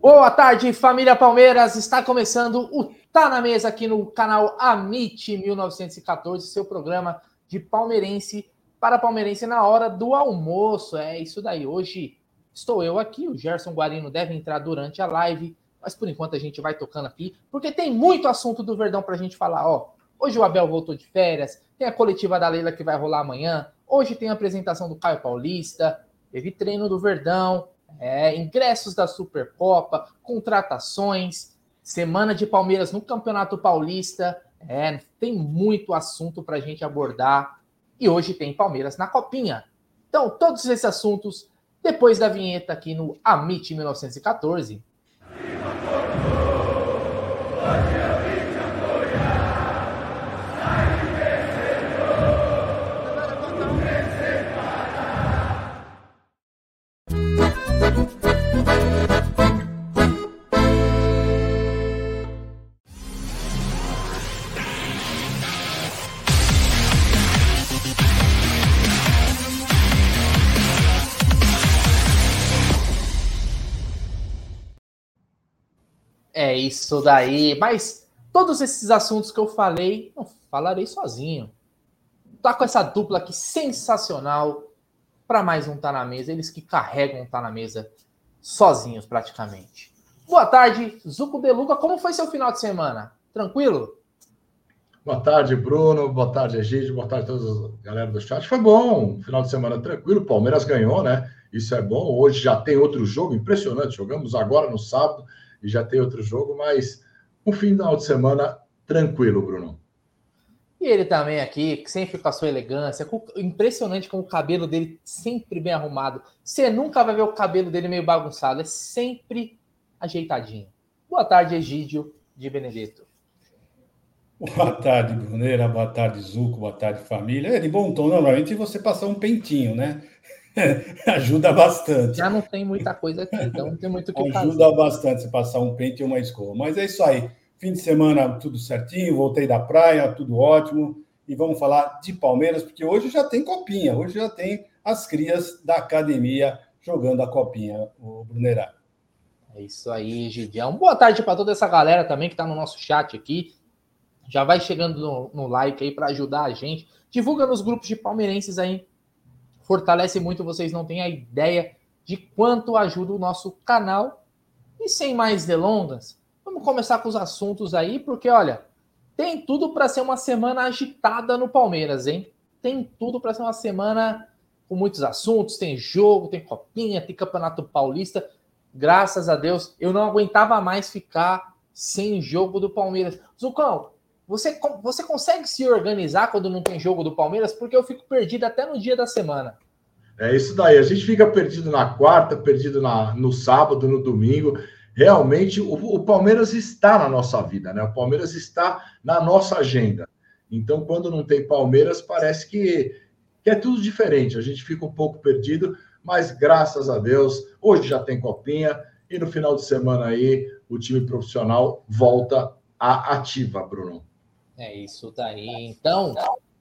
Boa tarde, família Palmeiras. Está começando o Tá na Mesa aqui no canal Amit 1914, seu programa de palmeirense para palmeirense na hora do almoço. É isso daí. Hoje estou eu aqui, o Gerson Guarino deve entrar durante a live, mas por enquanto a gente vai tocando aqui, porque tem muito assunto do Verdão para a gente falar. Ó, hoje o Abel voltou de férias, tem a coletiva da Leila que vai rolar amanhã, hoje tem a apresentação do Caio Paulista, teve treino do Verdão, é, ingressos da Supercopa, contratações, semana de Palmeiras no Campeonato Paulista. É, tem muito assunto para a gente abordar. E hoje tem Palmeiras na Copinha. Então, todos esses assuntos depois da vinheta aqui no Amit 1914. Isso daí. Mas todos esses assuntos que eu falei, não falarei sozinho. Tá com essa dupla aqui sensacional para mais um Tá na Mesa. Eles que carregam Tá na Mesa sozinhos praticamente. Boa tarde, Zuco Beluga. Como foi seu final de semana? Tranquilo? Boa tarde, Bruno. Boa tarde, Egídio. Boa tarde a toda a galera do chat. Foi bom. Final de semana tranquilo. Palmeiras ganhou, né? Isso é bom. Hoje já tem outro jogo impressionante. Jogamos agora no sábado e já tem outro jogo, mas um final de semana tranquilo, Bruno. E ele também aqui, sempre com a sua elegância, impressionante com o cabelo dele sempre bem arrumado. Você nunca vai ver o cabelo dele meio bagunçado, é sempre ajeitadinho. Boa tarde, Egídio de Benedetto. Boa tarde, Bruneira. Boa tarde, Zuco. Boa tarde, família. É de bom tom, normalmente, você passar um pentinho, né? Ajuda bastante. Já não tem muita coisa aqui, então não tem muito o que Ajuda fazer. Bastante se passar um pente e uma escova. Mas é isso aí. Fim de semana tudo certinho, voltei da praia, tudo ótimo. E vamos falar de Palmeiras, porque hoje já tem copinha, hoje já tem as crias da academia jogando a copinha, o Brunerá. É isso aí, Gidião. Boa tarde para toda essa galera também que está no nosso chat aqui. Já vai chegando no, no like aí para ajudar a gente. Divulga nos grupos de palmeirenses aí fortalece muito, vocês não têm a ideia de quanto ajuda o nosso canal. E sem mais delongas, vamos começar com os assuntos aí, porque olha, tem tudo para ser uma semana agitada no Palmeiras, hein? Tem tudo para ser uma semana com muitos assuntos, tem jogo, tem copinha, tem Campeonato Paulista. Graças a Deus, eu não aguentava mais ficar sem jogo do Palmeiras. Zucão, você, você consegue se organizar quando não tem jogo do Palmeiras? Porque eu fico perdido até no dia da semana. É isso daí. A gente fica perdido na quarta, perdido na, no sábado, no domingo. Realmente, o, o Palmeiras está na nossa vida, né? O Palmeiras está na nossa agenda. Então, quando não tem Palmeiras, parece que, que é tudo diferente. A gente fica um pouco perdido, mas graças a Deus, hoje já tem copinha e no final de semana aí o time profissional volta à ativa, Bruno. É isso daí. Então,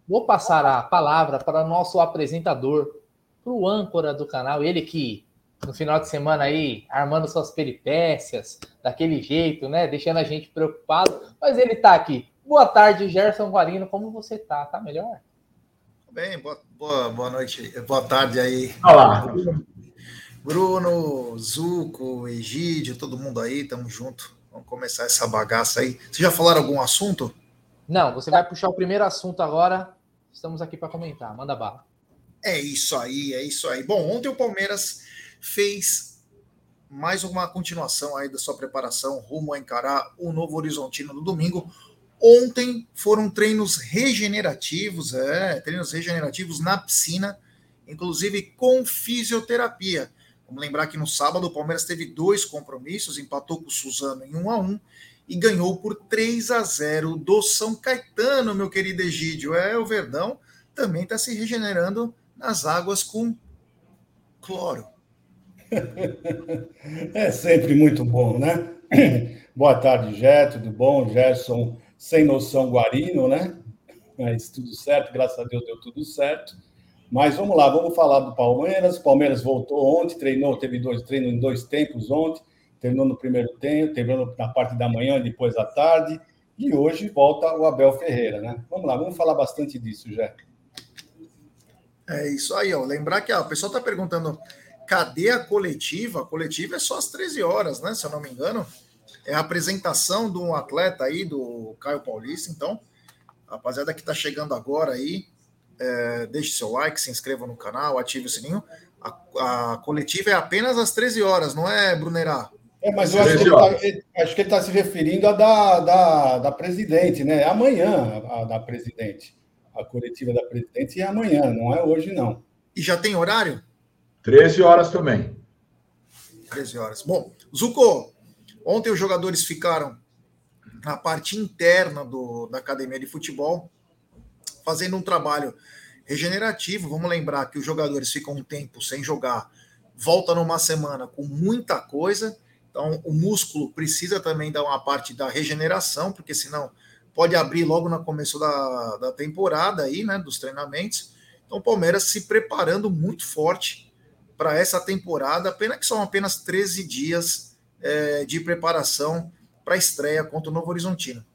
vou passar a palavra para o nosso apresentador, para o âncora do canal, ele que no final de semana aí armando suas peripécias daquele jeito, né? Deixando a gente preocupado, mas ele está aqui. Boa tarde, Gerson Guarino, como você tá? Tá melhor? Bem, boa, boa, boa noite, boa tarde aí. Olá. Bruno, Zuco, Egídio, todo mundo aí, tamo junto. Vamos começar essa bagaça aí. Vocês já falaram algum assunto? Não, você vai puxar o primeiro assunto agora. Estamos aqui para comentar. Manda bala. É isso aí, é isso aí. Bom, ontem o Palmeiras fez mais uma continuação aí da sua preparação rumo a encarar o Novo Horizontino no domingo. Ontem foram treinos regenerativos, é, treinos regenerativos na piscina, inclusive com fisioterapia. Vamos lembrar que no sábado o Palmeiras teve dois compromissos, empatou com o Suzano em 1 a 1 e ganhou por 3 a 0 do São Caetano, meu querido Egídio. É, o Verdão também está se regenerando nas águas com cloro. É sempre muito bom, né? Boa tarde, Jé, tudo bom? Gerson, sem noção Guarino, né? Mas tudo certo, graças a Deus deu tudo certo. Mas vamos lá, vamos falar do Palmeiras. O Palmeiras voltou ontem, treinou, teve dois treinos em dois tempos ontem terminou no primeiro tempo, terminou na parte da manhã, depois da tarde, e hoje volta o Abel Ferreira, né? Vamos lá, vamos falar bastante disso, já. É isso aí, ó. Lembrar que ó, o pessoal está perguntando cadê a coletiva? A coletiva é só às 13 horas, né? Se eu não me engano. É a apresentação de um atleta aí, do Caio Paulista. Então, rapaziada que está chegando agora aí, é, deixe seu like, se inscreva no canal, ative o sininho. A, a coletiva é apenas às 13 horas, não é, Brunerá? É, mas eu acho que, ele tá, acho que ele está se referindo à da, da, da presidente, né? É amanhã a, a da presidente. A coletiva da presidente é amanhã, não é hoje, não. E já tem horário? 13 horas também. 13 horas. Bom, Zuko, ontem os jogadores ficaram na parte interna do, da academia de futebol, fazendo um trabalho regenerativo. Vamos lembrar que os jogadores ficam um tempo sem jogar, volta numa semana com muita coisa. Então, o músculo precisa também dar uma parte da regeneração, porque senão pode abrir logo no começo da, da temporada aí, né? Dos treinamentos. Então, o Palmeiras se preparando muito forte para essa temporada, pena que são apenas 13 dias é, de preparação para a estreia contra o Novo Horizontino.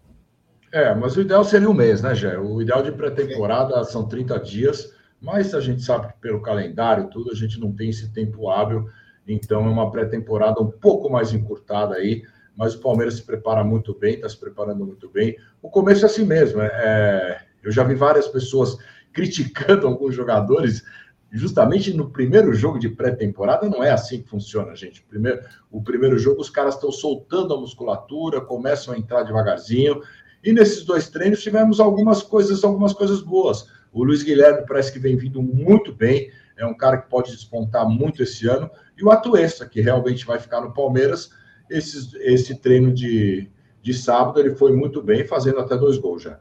É, mas o ideal seria um mês, né, Gé? O ideal de pré-temporada são 30 dias, mas a gente sabe que pelo calendário tudo, a gente não tem esse tempo hábil então é uma pré-temporada um pouco mais encurtada aí, mas o Palmeiras se prepara muito bem, está se preparando muito bem. O começo é assim mesmo. É, é eu já vi várias pessoas criticando alguns jogadores. Justamente no primeiro jogo de pré-temporada não é assim que funciona, gente. Primeiro, o primeiro jogo os caras estão soltando a musculatura, começam a entrar devagarzinho. E nesses dois treinos tivemos algumas coisas, algumas coisas boas. O Luiz Guilherme parece que vem vindo muito bem é um cara que pode despontar muito esse ano. E o Atuesta, que realmente vai ficar no Palmeiras, esse, esse treino de, de sábado ele foi muito bem, fazendo até dois gols já.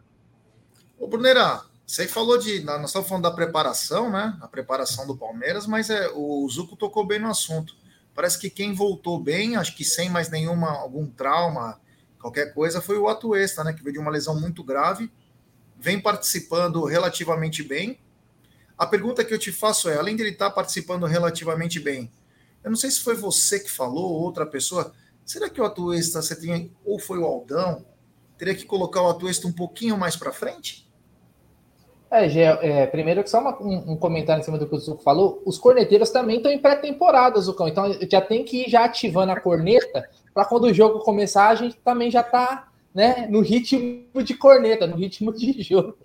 Ô, Brunerá, você falou de. Nós estamos falando da preparação, né? A preparação do Palmeiras, mas é, o Zuco tocou bem no assunto. Parece que quem voltou bem, acho que sem mais nenhuma algum trauma, qualquer coisa, foi o Atuesta, né? Que veio de uma lesão muito grave, vem participando relativamente bem a pergunta que eu te faço é: além de ele estar participando relativamente bem, eu não sei se foi você que falou ou outra pessoa, será que o Atuesta você tem, ou foi o Aldão, teria que colocar o Atuesta um pouquinho mais para frente? É, Gê, é, primeiro só uma, um, um, comentário em cima do que o Zuco falou, os corneteiros também estão em pré-temporada, Zucão, então já tem que ir já ativando a corneta para quando o jogo começar a gente também já tá né, no ritmo de corneta, no ritmo de jogo.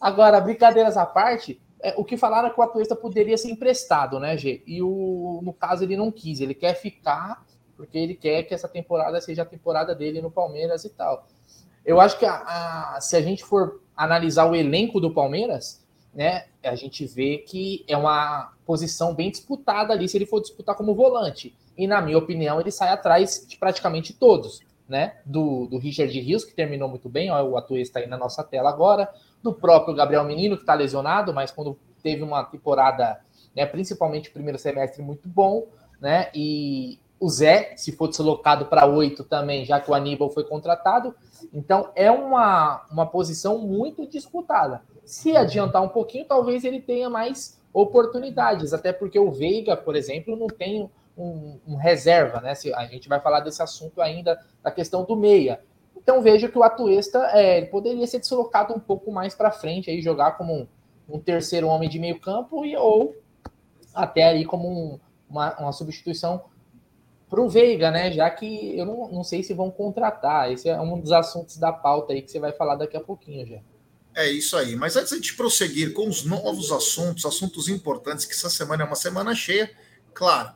Agora, brincadeiras à parte, é, o que falaram é que o Atuesta poderia ser emprestado, né, G? E o, no caso ele não quis, ele quer ficar porque ele quer que essa temporada seja a temporada dele no Palmeiras e tal. Eu acho que a, a, se a gente for analisar o elenco do Palmeiras, né, a gente vê que é uma posição bem disputada ali se ele for disputar como volante. E na minha opinião, ele sai atrás de praticamente todos, né? Do, do Richard Rios, que terminou muito bem, ó, o Atuesta aí na nossa tela agora do próprio Gabriel Menino, que está lesionado, mas quando teve uma temporada, né, principalmente o primeiro semestre, muito bom, né? E o Zé, se for deslocado para oito também, já que o Aníbal foi contratado. Então é uma, uma posição muito disputada. Se adiantar um pouquinho, talvez ele tenha mais oportunidades, até porque o Veiga, por exemplo, não tem um, um reserva, né? Se, a gente vai falar desse assunto ainda, da questão do meia. Então vejo que o Atuesta é, poderia ser deslocado um pouco mais para frente, aí jogar como um, um, terceiro homem de meio campo e ou até aí como um, uma, uma, substituição para o Veiga, né? Já que eu não, não sei se vão contratar. Esse é um dos assuntos da pauta aí que você vai falar daqui a pouquinho, já. É isso aí. Mas antes de prosseguir com os novos assuntos, assuntos importantes, que essa semana é uma semana cheia, claro,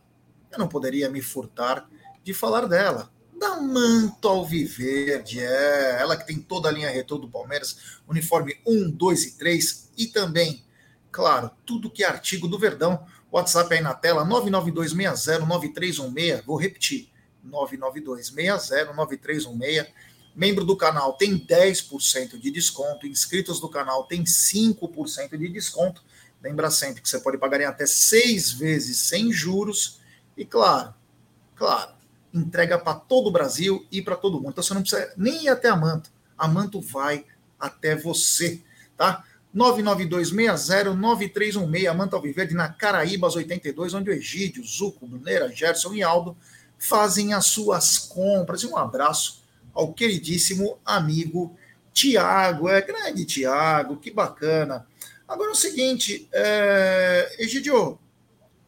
eu não poderia me furtar de falar dela da Manto Alviverde, é ela que tem toda a linha retrô do Palmeiras, uniforme 1, 2 e 3 e também, claro, tudo que é artigo do Verdão. WhatsApp aí na tela 992609316. Vou repetir. 992609316. Membro do canal tem 10% de desconto, inscritos do canal tem 5% de desconto. Lembra sempre que você pode pagar em até seis vezes sem juros. E claro, claro, entrega para todo o Brasil e para todo mundo. Então você não precisa nem ir até a Manto. A Manto vai até você, tá? 992609316, Manta Alviverde, na Caraíbas 82, onde o Egídio, Zuco, Bruneira, Gerson e Aldo fazem as suas compras. E um abraço ao queridíssimo amigo Tiago, é grande Tiago, que bacana. Agora é o seguinte, é... Egidio,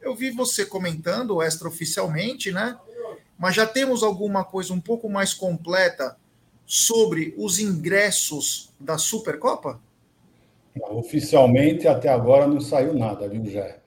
eu vi você comentando extraoficialmente, né? Mas já temos alguma coisa um pouco mais completa sobre os ingressos da Supercopa? Oficialmente, até agora, não saiu nada, viu, Jé?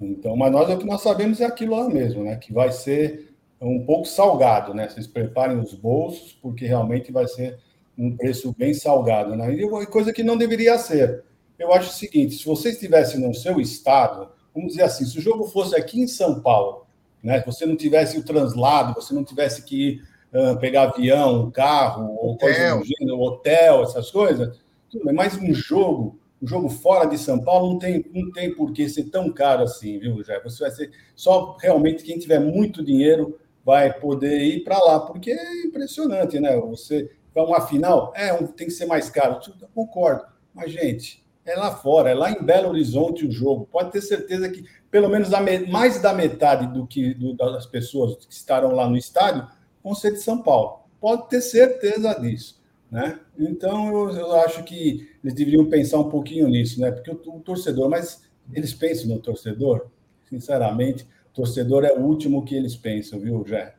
Então, mas nós o que nós sabemos é aquilo lá mesmo, né? Que vai ser um pouco salgado, né? Vocês preparem os bolsos, porque realmente vai ser um preço bem salgado, né? E coisa que não deveria ser. Eu acho o seguinte: se vocês estivessem no seu estado, vamos dizer assim, se o jogo fosse aqui em São Paulo, né? Você não tivesse o translado, você não tivesse que ir, uh, pegar avião, carro, ou coisa do gênero, hotel, essas coisas, tudo bem. Mas um jogo um jogo fora de São Paulo não tem, não tem por que ser tão caro assim, viu, Jé? Você vai ser só realmente quem tiver muito dinheiro vai poder ir para lá, porque é impressionante, né? Você vai uma final, é, um, tem que ser mais caro. Eu concordo, mas gente, é lá fora, é lá em Belo Horizonte o jogo. Pode ter certeza que pelo menos mais da metade do que do, das pessoas que estarão lá no estádio vão ser de São Paulo. Pode ter certeza disso. Né? Então, eu, eu, acho que eles deveriam pensar um pouquinho nisso, né? Porque o, o, torcedor, mas eles pensam no torcedor? Sinceramente, o torcedor é o último que eles pensam, viu, Jé?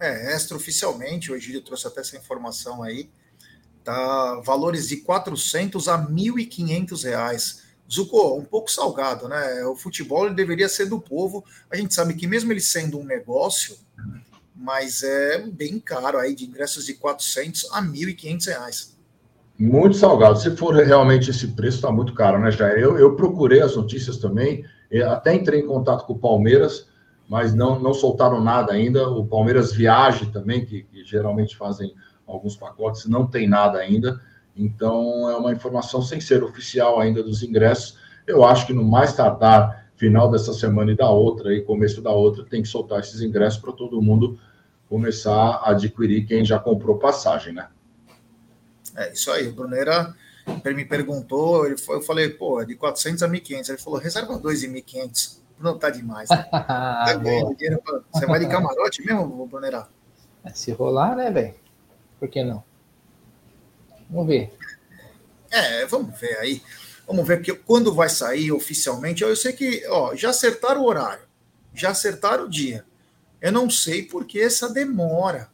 É, extraoficialmente, o Egílio trouxe até essa informação aí, tá valores de 400 a 1.500 reais. Zuko, um pouco salgado, né? O futebol deveria ser do povo. A gente sabe que mesmo ele sendo um negócio, mas é bem caro aí, de ingressos de 400 a 1.500 reais. Muito salgado. Se for realmente esse preço, está muito caro, né, já eu, eu procurei as notícias também, até entrei em contato com o Palmeiras, mas não, não soltaram nada ainda. O Palmeiras Viagem também, que, que geralmente fazem alguns pacotes, não tem nada ainda. Então, é uma informação sem ser oficial ainda dos ingressos. Eu acho que no mais tardar, final dessa semana e da outra, e começo da outra, tem que soltar esses ingressos para todo mundo começar a adquirir quem já comprou passagem, né? É isso aí. O Bruneira me perguntou, ele foi, eu falei, pô, é de 400 a 1.500. Ele falou, reserva dois de 1.500. Não tá demais. Né? tá bem, você vai de camarote mesmo, Bruneira? É, se rolar, né, velho? Por que não? Vamos ver. É, vamos ver aí. Vamos ver que quando vai sair oficialmente. Eu sei que ó, já acertaram o horário, já acertaram o dia. Eu não sei por que essa demora.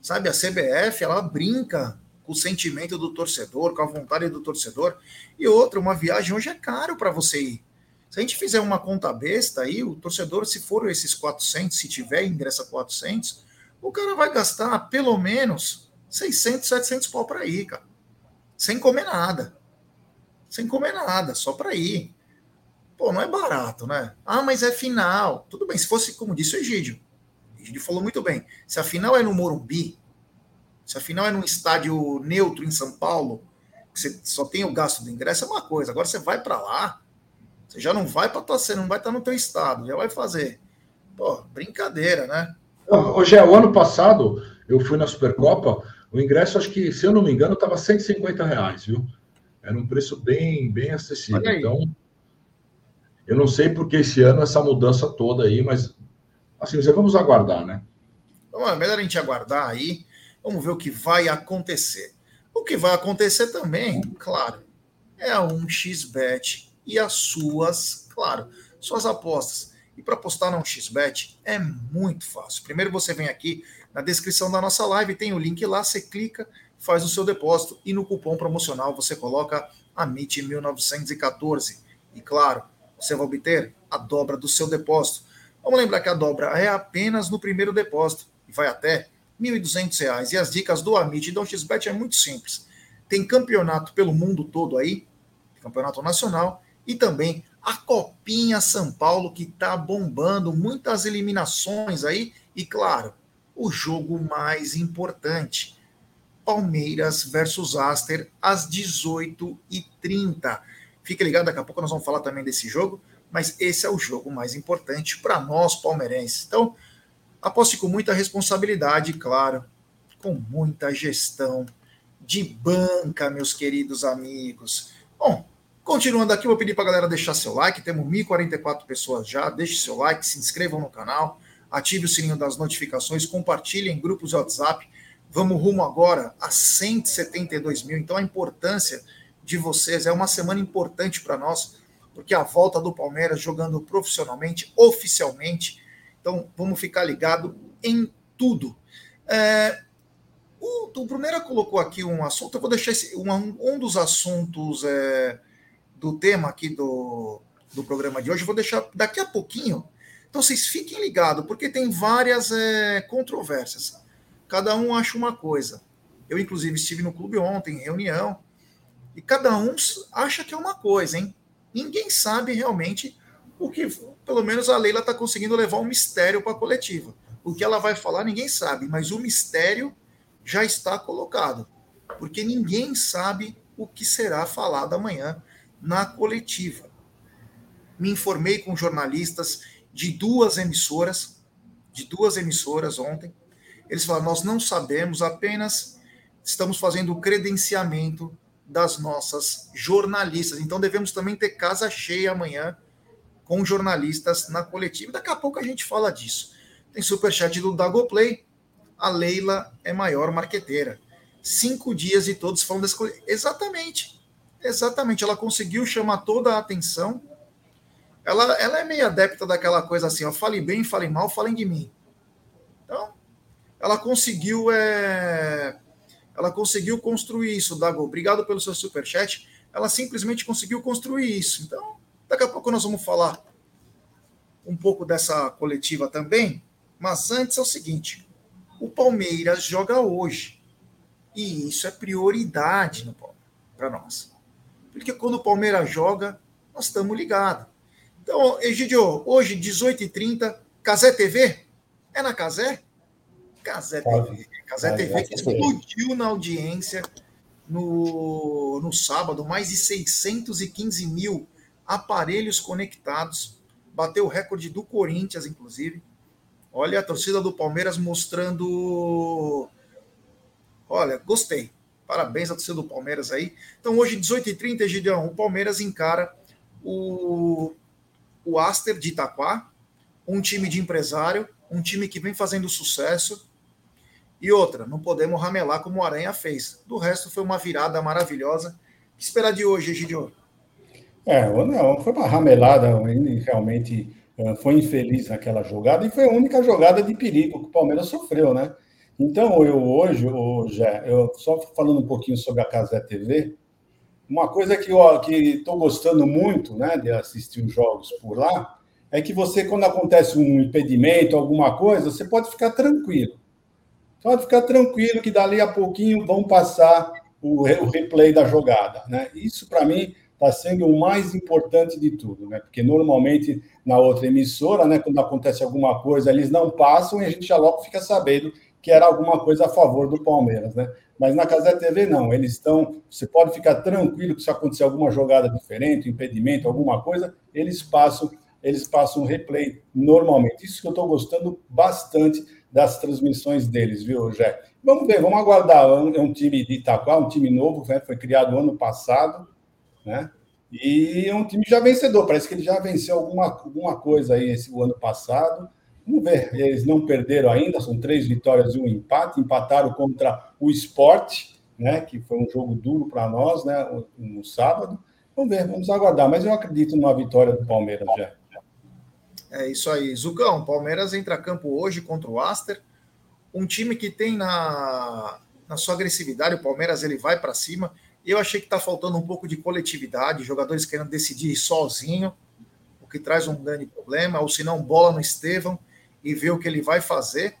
Sabe, a CBF, ela brinca com o sentimento do torcedor, com a vontade do torcedor. E outra, uma viagem hoje é caro para você ir. Se a gente fizer uma conta besta aí, o torcedor, se for esses 400, se tiver ingressa 400, o cara vai gastar pelo menos 600, 700 pau para ir, cara. Sem comer nada. Sem comer nada, só para ir. Pô, não é barato, né? Ah, mas é final. Tudo bem, se fosse, como disse o Egídio, o Egídio falou muito bem. Se a final é no Morumbi, se a final é num estádio neutro em São Paulo, que você só tem o gasto do ingresso, é uma coisa. Agora você vai para lá, você já não vai para você não vai estar no teu estado, já vai fazer. Pô, brincadeira, né? Hoje é o ano passado, eu fui na Supercopa, o ingresso, acho que, se eu não me engano, estava 150 reais, viu? Era um preço bem, bem acessível. Então, eu não sei porque esse ano essa mudança toda aí, mas assim, vamos aguardar, né? Então, é melhor a gente aguardar aí. Vamos ver o que vai acontecer. O que vai acontecer também, claro, é a 1xBet e as suas, claro, suas apostas. E para apostar na 1xBet é muito fácil. Primeiro você vem aqui na descrição da nossa live, tem o link lá, você clica, faz o seu depósito e no cupom promocional você coloca a MIT 1914. E claro, você vai obter a dobra do seu depósito. Vamos lembrar que a dobra é apenas no primeiro depósito e vai até R$ 1.200. E as dicas do Amit e do XBet é muito simples. Tem campeonato pelo mundo todo aí, campeonato nacional, e também a Copinha São Paulo, que está bombando, muitas eliminações aí, e claro, o jogo mais importante. Palmeiras versus Aster às 18h30. Fique ligado, daqui a pouco nós vamos falar também desse jogo, mas esse é o jogo mais importante para nós palmeirenses. Então, aposte com muita responsabilidade, claro, com muita gestão de banca, meus queridos amigos. Bom, continuando aqui, vou pedir para a galera deixar seu like. Temos 1.044 pessoas já. Deixe seu like, se inscrevam no canal, ative o sininho das notificações, compartilhe em grupos de WhatsApp. Vamos rumo agora a 172 mil. Então, a importância de vocês é uma semana importante para nós, porque a volta do Palmeiras jogando profissionalmente, oficialmente. Então, vamos ficar ligado em tudo. É, o, o Brunera colocou aqui um assunto, eu vou deixar esse, um, um dos assuntos é, do tema aqui do, do programa de hoje, vou deixar daqui a pouquinho. Então, vocês fiquem ligados, porque tem várias é, controvérsias cada um acha uma coisa. Eu, inclusive, estive no clube ontem, em reunião, e cada um acha que é uma coisa, hein? Ninguém sabe realmente o que, pelo menos a Leila está conseguindo levar um mistério para a coletiva. O que ela vai falar, ninguém sabe, mas o mistério já está colocado, porque ninguém sabe o que será falado amanhã na coletiva. Me informei com jornalistas de duas emissoras, de duas emissoras ontem, eles falaram: nós não sabemos, apenas estamos fazendo o credenciamento das nossas jornalistas. Então devemos também ter casa cheia amanhã com jornalistas na coletiva. Daqui a pouco a gente fala disso. Tem superchat do Dagoplay. A Leila é maior marqueteira. Cinco dias e todos falando dessa coisa. Exatamente. Exatamente. Ela conseguiu chamar toda a atenção. Ela, ela é meio adepta daquela coisa assim: ó, fale bem, fale mal, falem de mim. Então, ela conseguiu é, ela conseguiu construir isso, Dago. Obrigado pelo seu superchat. Ela simplesmente conseguiu construir isso. Então, daqui a pouco nós vamos falar um pouco dessa coletiva também. Mas antes é o seguinte: o Palmeiras joga hoje. E isso é prioridade para nós. Porque quando o Palmeiras joga, nós estamos ligados. Então, Egidio, hoje, 18h30, Casé TV? É na Casé? Casé TV. Casé TV que explodiu na audiência no, no sábado, mais de 615 mil aparelhos conectados. Bateu o recorde do Corinthians, inclusive. Olha a torcida do Palmeiras mostrando. Olha, gostei. Parabéns à torcida do Palmeiras aí. Então, hoje, 18h30, Gideão, o Palmeiras encara o, o Aster de Itaquá, um time de empresário, um time que vem fazendo sucesso, e outra, não podemos ramelar como o Aranha fez. Do resto, foi uma virada maravilhosa. O que esperar de hoje, Egidio? É, não, foi uma ramelada, realmente eh, foi infeliz naquela jogada e foi a única jogada de perigo que o Palmeiras sofreu, né? Então, eu hoje, hoje eu só falando um pouquinho sobre a Casé TV, uma coisa que eu que estou gostando muito, né, de assistir os jogos por lá, é que você, quando acontece um impedimento, alguma coisa, você pode ficar tranquilo. Pode ficar tranquilo que dali a pouquinho vão passar o, o replay da jogada. Né? Isso, para mim, está sendo o mais importante de tudo, né? porque normalmente na outra emissora, né, quando acontece alguma coisa, eles não passam e a gente já logo fica sabendo que era alguma coisa a favor do Palmeiras. Né? Mas na Casé TV, não. Eles estão. Você pode ficar tranquilo que se acontecer alguma jogada diferente, impedimento, alguma coisa, eles passam, eles passam um replay normalmente. Isso que eu estou gostando bastante das transmissões deles, viu, Jé? Vamos ver, vamos aguardar. É um time de Itaquá, um time novo, né? foi criado ano passado, né? E é um time já vencedor, parece que ele já venceu alguma, alguma coisa aí esse ano passado. Vamos ver, eles não perderam ainda, são três vitórias e um empate, empataram contra o Sport, né? Que foi um jogo duro para nós, né? No sábado. Vamos ver, vamos aguardar, mas eu acredito numa vitória do Palmeiras já. É isso aí. Zucão, Palmeiras entra a campo hoje contra o Aster. Um time que tem na, na sua agressividade, o Palmeiras ele vai para cima. Eu achei que está faltando um pouco de coletividade, jogadores querendo decidir sozinho, o que traz um grande problema, ou se não, bola no Estevão e ver o que ele vai fazer.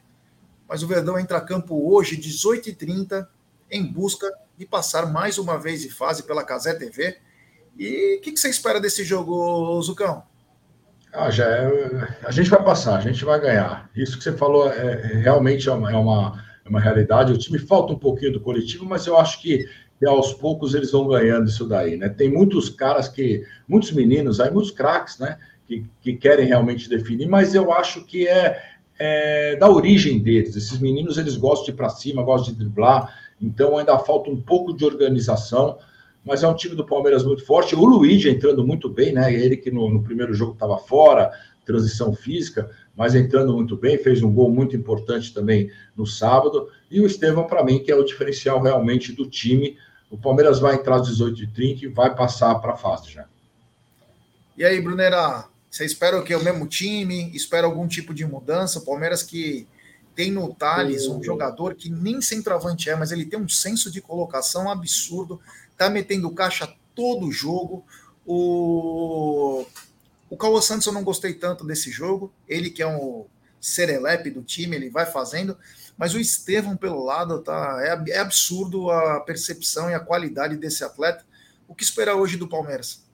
Mas o Verdão entra a campo hoje, 18h30, em busca de passar mais uma vez de fase pela Casé TV. E o que, que você espera desse jogo, Zucão? Ah, já é, a gente vai passar, a gente vai ganhar. Isso que você falou é, é realmente é uma, é uma, é uma realidade. O time falta um pouquinho do coletivo, mas eu acho que, aos poucos eles vão ganhando isso daí, né? Tem muitos caras que, muitos meninos aí, muitos craques, né? Que, que querem realmente definir, mas eu acho que é, é da origem deles. Esses meninos eles gostam de ir para cima, gostam de driblar, então ainda falta um pouco de organização mas é um time do Palmeiras muito forte. O Luigi entrando muito bem, né? Ele que no, no primeiro jogo estava fora, transição física, mas entrando muito bem, fez um gol muito importante também no sábado. E o Estevão, para mim, que é o diferencial realmente do time. O Palmeiras vai entrar às 18h30 e vai passar para a fase já. E aí, Brunera, você espera o quê? O mesmo time? Espera algum tipo de mudança? O Palmeiras que tem no Thales um jogador que nem centroavante é, mas ele tem um senso de colocação absurdo, tá metendo caixa todo jogo. O, o Cauã Santos eu não gostei tanto desse jogo, ele que é um serelepe do time, ele vai fazendo, mas o Estevão pelo lado tá é, é absurdo a percepção e a qualidade desse atleta. O que esperar hoje do Palmeiras?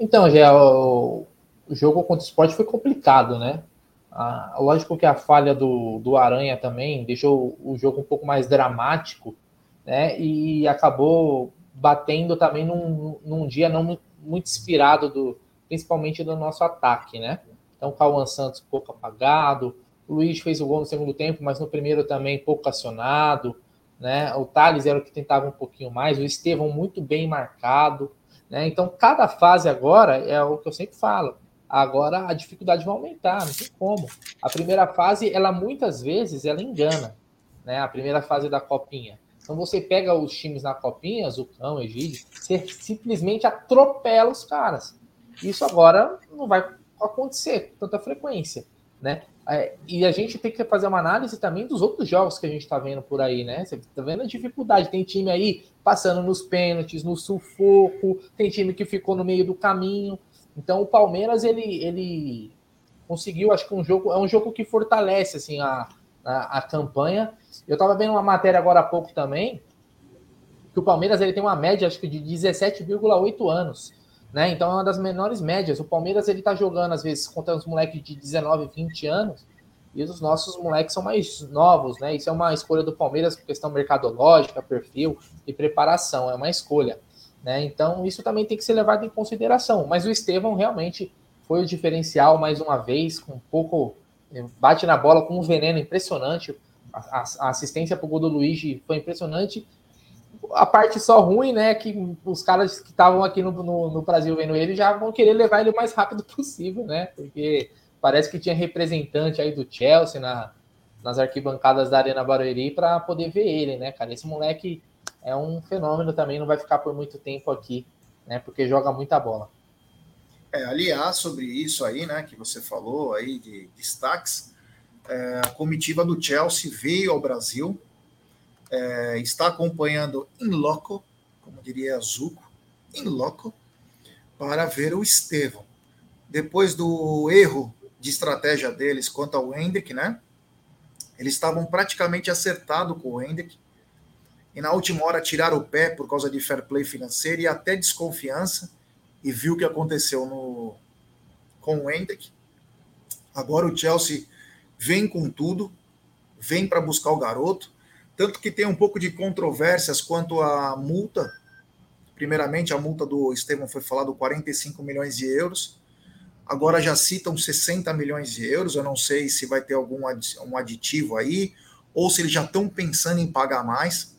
Então, já o, jogo contra o esporte foi complicado, né? Ah, lógico que a falha do, do Aranha também deixou o jogo um pouco mais dramático, né? E acabou batendo também num, num dia não muito inspirado, do, principalmente do nosso ataque, né? Então, o Cauã Santos pouco apagado, o Luiz fez o gol no segundo tempo, mas no primeiro também pouco acionado, né? O Thales era o que tentava um pouquinho mais, o Estevão muito bem marcado, né? Então, cada fase agora é o que eu sempre falo. Agora a dificuldade vai aumentar, não tem como. A primeira fase, ela muitas vezes ela engana, né? A primeira fase da copinha. Então você pega os times na copinha, Zucão, Egídio, você simplesmente atropela os caras. Isso agora não vai acontecer com tanta frequência, né? É, e a gente tem que fazer uma análise também dos outros jogos que a gente está vendo por aí, né? Você está vendo a dificuldade. Tem time aí passando nos pênaltis, no sufoco, tem time que ficou no meio do caminho. Então o Palmeiras ele, ele conseguiu, acho que um jogo é um jogo que fortalece assim a, a, a campanha. Eu estava vendo uma matéria agora há pouco também que o Palmeiras ele tem uma média acho que de 17,8 anos. Né? Então é uma das menores médias. O Palmeiras ele tá jogando, às vezes, contra os moleques de 19, 20 anos, e os nossos moleques são mais novos, né? Isso é uma escolha do Palmeiras por questão mercadológica, perfil e preparação, é uma escolha. Né? Então, isso também tem que ser levado em consideração. Mas o Estevão realmente foi o diferencial mais uma vez, com um pouco. Bate na bola com um veneno impressionante. A, assistência para o gol do Luigi foi impressionante a parte só ruim, né, que os caras que estavam aqui no, no, no, Brasil vendo ele já vão querer levar ele o mais rápido possível, né? Porque parece que tinha representante aí do Chelsea na, nas arquibancadas da Arena Barueri para poder ver ele, né, cara? Esse moleque é um fenômeno também, não vai ficar por muito tempo aqui, né? Porque joga muita bola. É, aliás, sobre isso aí, né, que você falou aí de destaques, é, a comitiva do Chelsea veio ao Brasil é, está acompanhando em loco, como diria Zuco, em loco, para ver o Estevão. Depois do erro de estratégia deles quanto ao Hendrick, né? Eles estavam praticamente acertados com o Hendrick. E na última hora tiraram o pé por causa de fair play financeiro e até desconfiança. E viu o que aconteceu no, com o Hendrick. Agora o Chelsea vem com tudo, vem para buscar o garoto. Tanto que tem um pouco de controvérsias quanto à multa. Primeiramente, a multa do Estevão foi falado 45 milhões de euros. Agora já citam 60 milhões de euros. Eu não sei se vai ter algum um aditivo aí, ou se eles já estão pensando em pagar mais.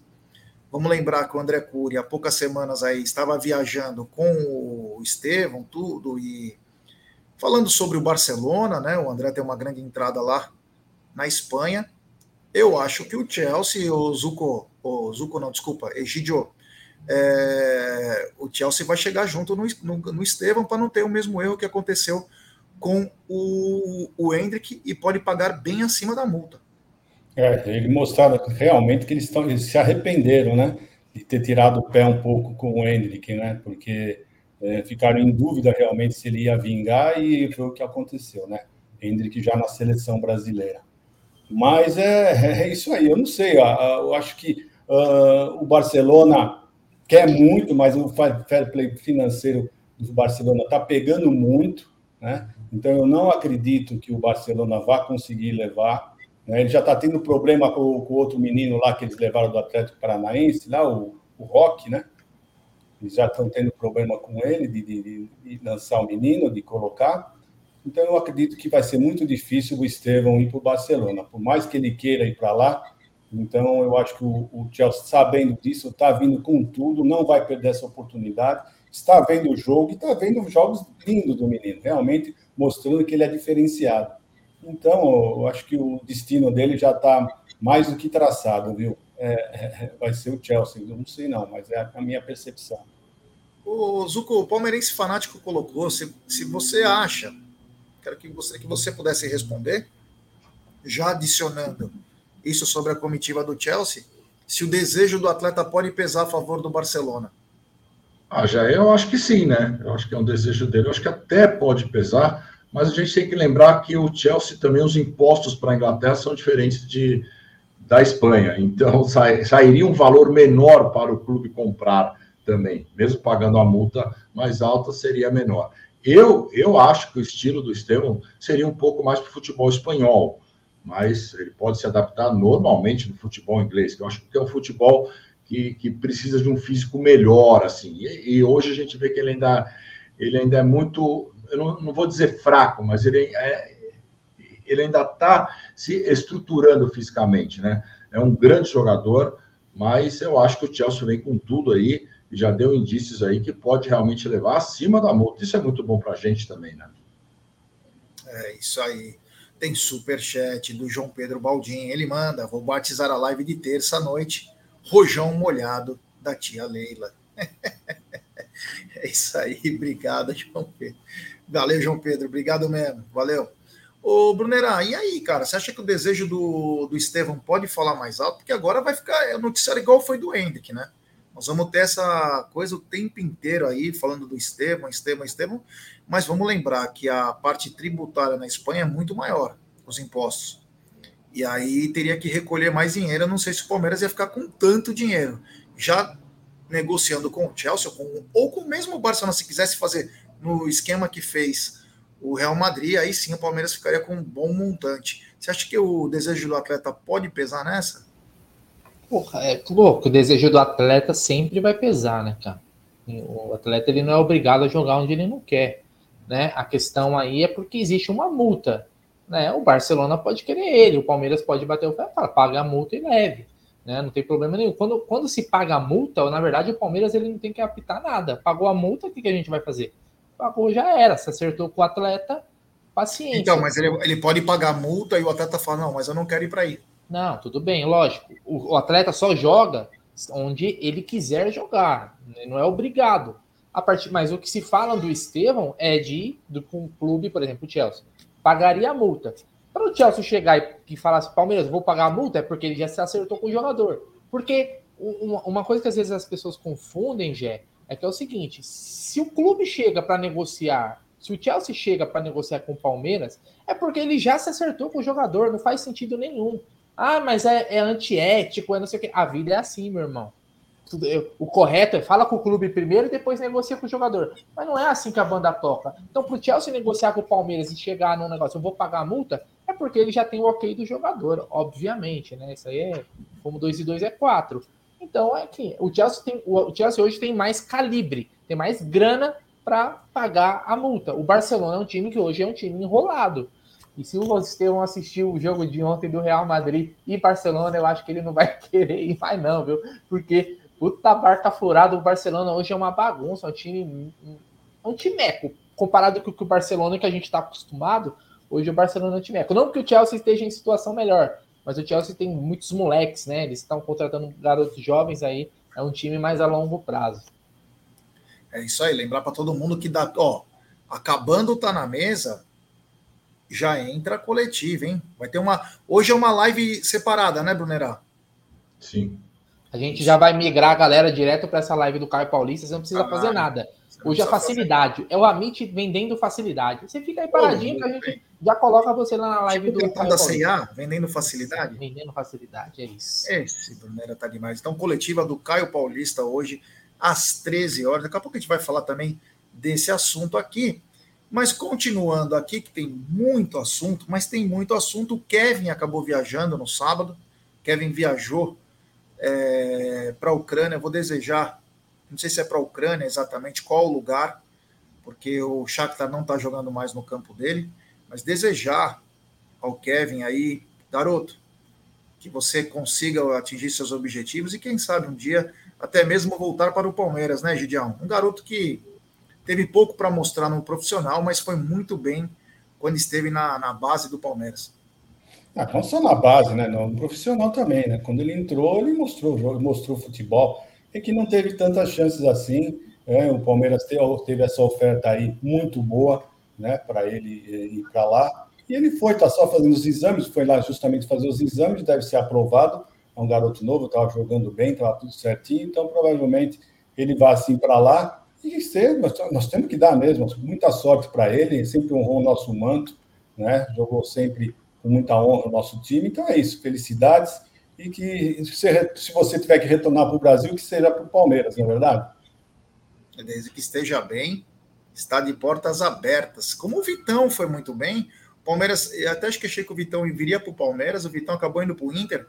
Vamos lembrar que o André Cury, há poucas semanas aí, estava viajando com o Estevão, tudo, e falando sobre o Barcelona, né? O André tem uma grande entrada lá na Espanha. Eu acho que o Chelsea, o Zuko, o Zuko não, desculpa, Egidio, é, o Chelsea vai chegar junto no, no, no Estevam para não ter o mesmo erro que aconteceu com o, o Hendrick e pode pagar bem acima da multa. É, ele mostraram realmente que eles, estão, eles se arrependeram, né? De ter tirado o pé um pouco com o Hendrick, né? Porque é, ficaram em dúvida realmente se ele ia vingar e foi o que aconteceu, né? Hendrick já na seleção brasileira. Mas é, é isso aí, eu não sei. Eu acho que uh, o Barcelona quer muito, mas o fair play financeiro do Barcelona está pegando muito, né? Então eu não acredito que o Barcelona vá conseguir levar. Né? Ele já está tendo problema com o outro menino lá que eles levaram do Atlético Paranaense, lá, o, o Rock, né? Eles já estão tendo problema com ele de, de, de lançar o menino, de colocar. Então, eu acredito que vai ser muito difícil o Estevão ir para o Barcelona, por mais que ele queira ir para lá. Então, eu acho que o, o Chelsea, sabendo disso, está vindo com tudo, não vai perder essa oportunidade. está vendo o jogo e está vendo jogos lindos do menino, realmente mostrando que ele é diferenciado. Então, eu acho que o destino dele já está mais do que traçado, viu? É, é, vai ser o Chelsea, eu não sei não, mas é a minha percepção. O Zuco, o palmeirense fanático colocou, se, se você acha, quero que você, que você pudesse responder, já adicionando isso sobre a comitiva do Chelsea, se o desejo do atleta pode pesar a favor do Barcelona. Ah, já eu acho que sim, né? Eu acho que é um desejo dele. Eu acho que até pode pesar, mas a gente tem que lembrar que o Chelsea também, os impostos para a Inglaterra são diferentes de, da Espanha. Então, sai, sairia um valor menor para o clube comprar também. Mesmo pagando a multa mais alta, seria menor. Eu, eu acho que o estilo do Estevam seria um pouco mais para o futebol espanhol mas ele pode se adaptar normalmente no futebol inglês, que eu acho que é um futebol que, que precisa de um físico melhor, assim. E, e, hoje a gente vê que ele ainda, ele ainda é muito, eu não, não vou dizer fraco, mas ele, é, ele ainda está se estruturando fisicamente, né? É um grande jogador, mas eu acho que o Chelsea vem com tudo aí e já deu indícios aí que pode realmente levar acima da multa. Isso é muito bom para a gente também, né? É isso aí. Tem super chat do João Pedro Baldin. Ele manda: vou batizar a live de terça noite. Rojão molhado da tia Leila. é isso aí, obrigado, João Pedro. Valeu, João Pedro, obrigado mesmo, valeu. Ô, Brunerá, e aí, cara, você acha que o desejo do, do Estevão pode falar mais alto? Porque agora vai ficar é noticiário igual foi do Hendrick, né? Nós vamos ter essa coisa o tempo inteiro aí, falando do Estevão, Estevão, Estevão, mas vamos lembrar que a parte tributária na Espanha é muito maior, os impostos. E aí teria que recolher mais dinheiro. Eu não sei se o Palmeiras ia ficar com tanto dinheiro. Já negociando com o Chelsea, com, ou com mesmo o Barcelona, se quisesse fazer no esquema que fez o Real Madrid, aí sim o Palmeiras ficaria com um bom montante. Você acha que o desejo do atleta pode pesar nessa? Porra, é louco, o desejo do atleta sempre vai pesar, né, cara? O atleta ele não é obrigado a jogar onde ele não quer né? A questão aí é porque existe uma multa, né? O Barcelona pode querer ele, o Palmeiras pode bater o pé falar, paga a multa e leve, né? Não tem problema nenhum. Quando, quando se paga a multa, na verdade o Palmeiras ele não tem que apitar nada. Pagou a multa, o que, que a gente vai fazer? Pagou, já era. Se acertou com o atleta, paciência. Então, mas ele, ele pode pagar a multa e o atleta fala, não, mas eu não quero ir para aí. Não, tudo bem, lógico. O, o atleta só joga onde ele quiser jogar, não é obrigado a partir, mas o que se fala do Estevão é de do um clube, por exemplo, o Chelsea, pagaria a multa. Para o Chelsea chegar e, e falar assim, Palmeiras, vou pagar a multa, é porque ele já se acertou com o jogador. Porque uma, uma coisa que às vezes as pessoas confundem, Jé, é que é o seguinte: se o clube chega para negociar, se o Chelsea chega para negociar com o Palmeiras, é porque ele já se acertou com o jogador, não faz sentido nenhum. Ah, mas é, é antiético, é não sei o quê. A vida é assim, meu irmão o correto é fala com o clube primeiro e depois negocia com o jogador. Mas não é assim que a banda toca. Então, para o Chelsea negociar com o Palmeiras e chegar num negócio, eu vou pagar a multa, é porque ele já tem o ok do jogador, obviamente, né? Isso aí é como 2 e 2 é 4. Então, é que o Chelsea, tem, o Chelsea hoje tem mais calibre, tem mais grana para pagar a multa. O Barcelona é um time que hoje é um time enrolado. E se o Estevão assistiu o jogo de ontem do Real Madrid e Barcelona, eu acho que ele não vai querer ir mais, não, viu? Porque Puta barca furada, o Barcelona hoje é uma bagunça, é um time. É um timeco. Comparado com o Barcelona que a gente está acostumado, hoje o Barcelona é um timeco. Não que o Chelsea esteja em situação melhor, mas o Chelsea tem muitos moleques, né? Eles estão contratando garotos jovens aí, é um time mais a longo prazo. É isso aí, lembrar para todo mundo que dá, ó, acabando tá na mesa, já entra coletiva, hein? Vai ter uma, hoje é uma live separada, né, Brunerá? Sim. A gente já vai migrar a galera direto para essa live do Caio Paulista, você não precisa ah, fazer nada. Hoje a facilidade, é o Amit vendendo facilidade. Você fica aí paradinho que a gente já coloca você lá na live tipo do Caio da CIA, vendendo facilidade? Vendendo facilidade, é isso. Esse Brunera tá demais. Então, coletiva do Caio Paulista hoje, às 13 horas. Daqui a pouco a gente vai falar também desse assunto aqui. Mas continuando aqui, que tem muito assunto, mas tem muito assunto. O Kevin acabou viajando no sábado. Kevin viajou é, para a Ucrânia. Vou desejar, não sei se é para a Ucrânia exatamente qual o lugar, porque o Shakhtar não está jogando mais no campo dele, mas desejar ao Kevin aí, garoto, que você consiga atingir seus objetivos e quem sabe um dia até mesmo voltar para o Palmeiras, né, Gidião? Um garoto que teve pouco para mostrar no profissional, mas foi muito bem quando esteve na, na base do Palmeiras. Ah, não só na base, né? No profissional também, né? Quando ele entrou, ele mostrou o jogo, mostrou futebol. É que não teve tantas chances assim. É, o Palmeiras teve, teve, essa oferta aí muito boa, né? Para ele eh, ir para lá. E ele foi, tá só fazendo os exames, foi lá justamente fazer os exames, deve ser aprovado. É um garoto novo, estava jogando bem, estava tudo certinho, então provavelmente ele vai assim para lá. E ser, nós, nós, temos que dar mesmo, muita sorte para ele, sempre honrou o nosso manto, né? Jogou sempre com muita honra o nosso time. Então é isso, felicidades. E que se, você tiver que retornar para o Brasil, que seja para o Palmeiras, não é verdade? Desde que esteja bem, está de portas abertas. Como o Vitão foi muito bem, Palmeiras, eu até achei que o Vitão viria para o Palmeiras, o Vitão acabou indo para o Inter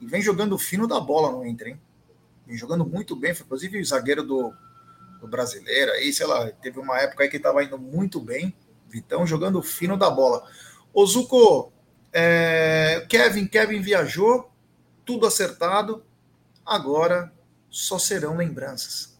e vem jogando fino da bola no Inter, hein? Vem jogando muito bem, foi inclusive o zagueiro do, do brasileiro aí, sei lá, teve uma época aí que estava indo muito bem, Vitão jogando fino da bola. Ô Zuko, é, Kevin, Kevin viajou, tudo acertado, agora só serão lembranças.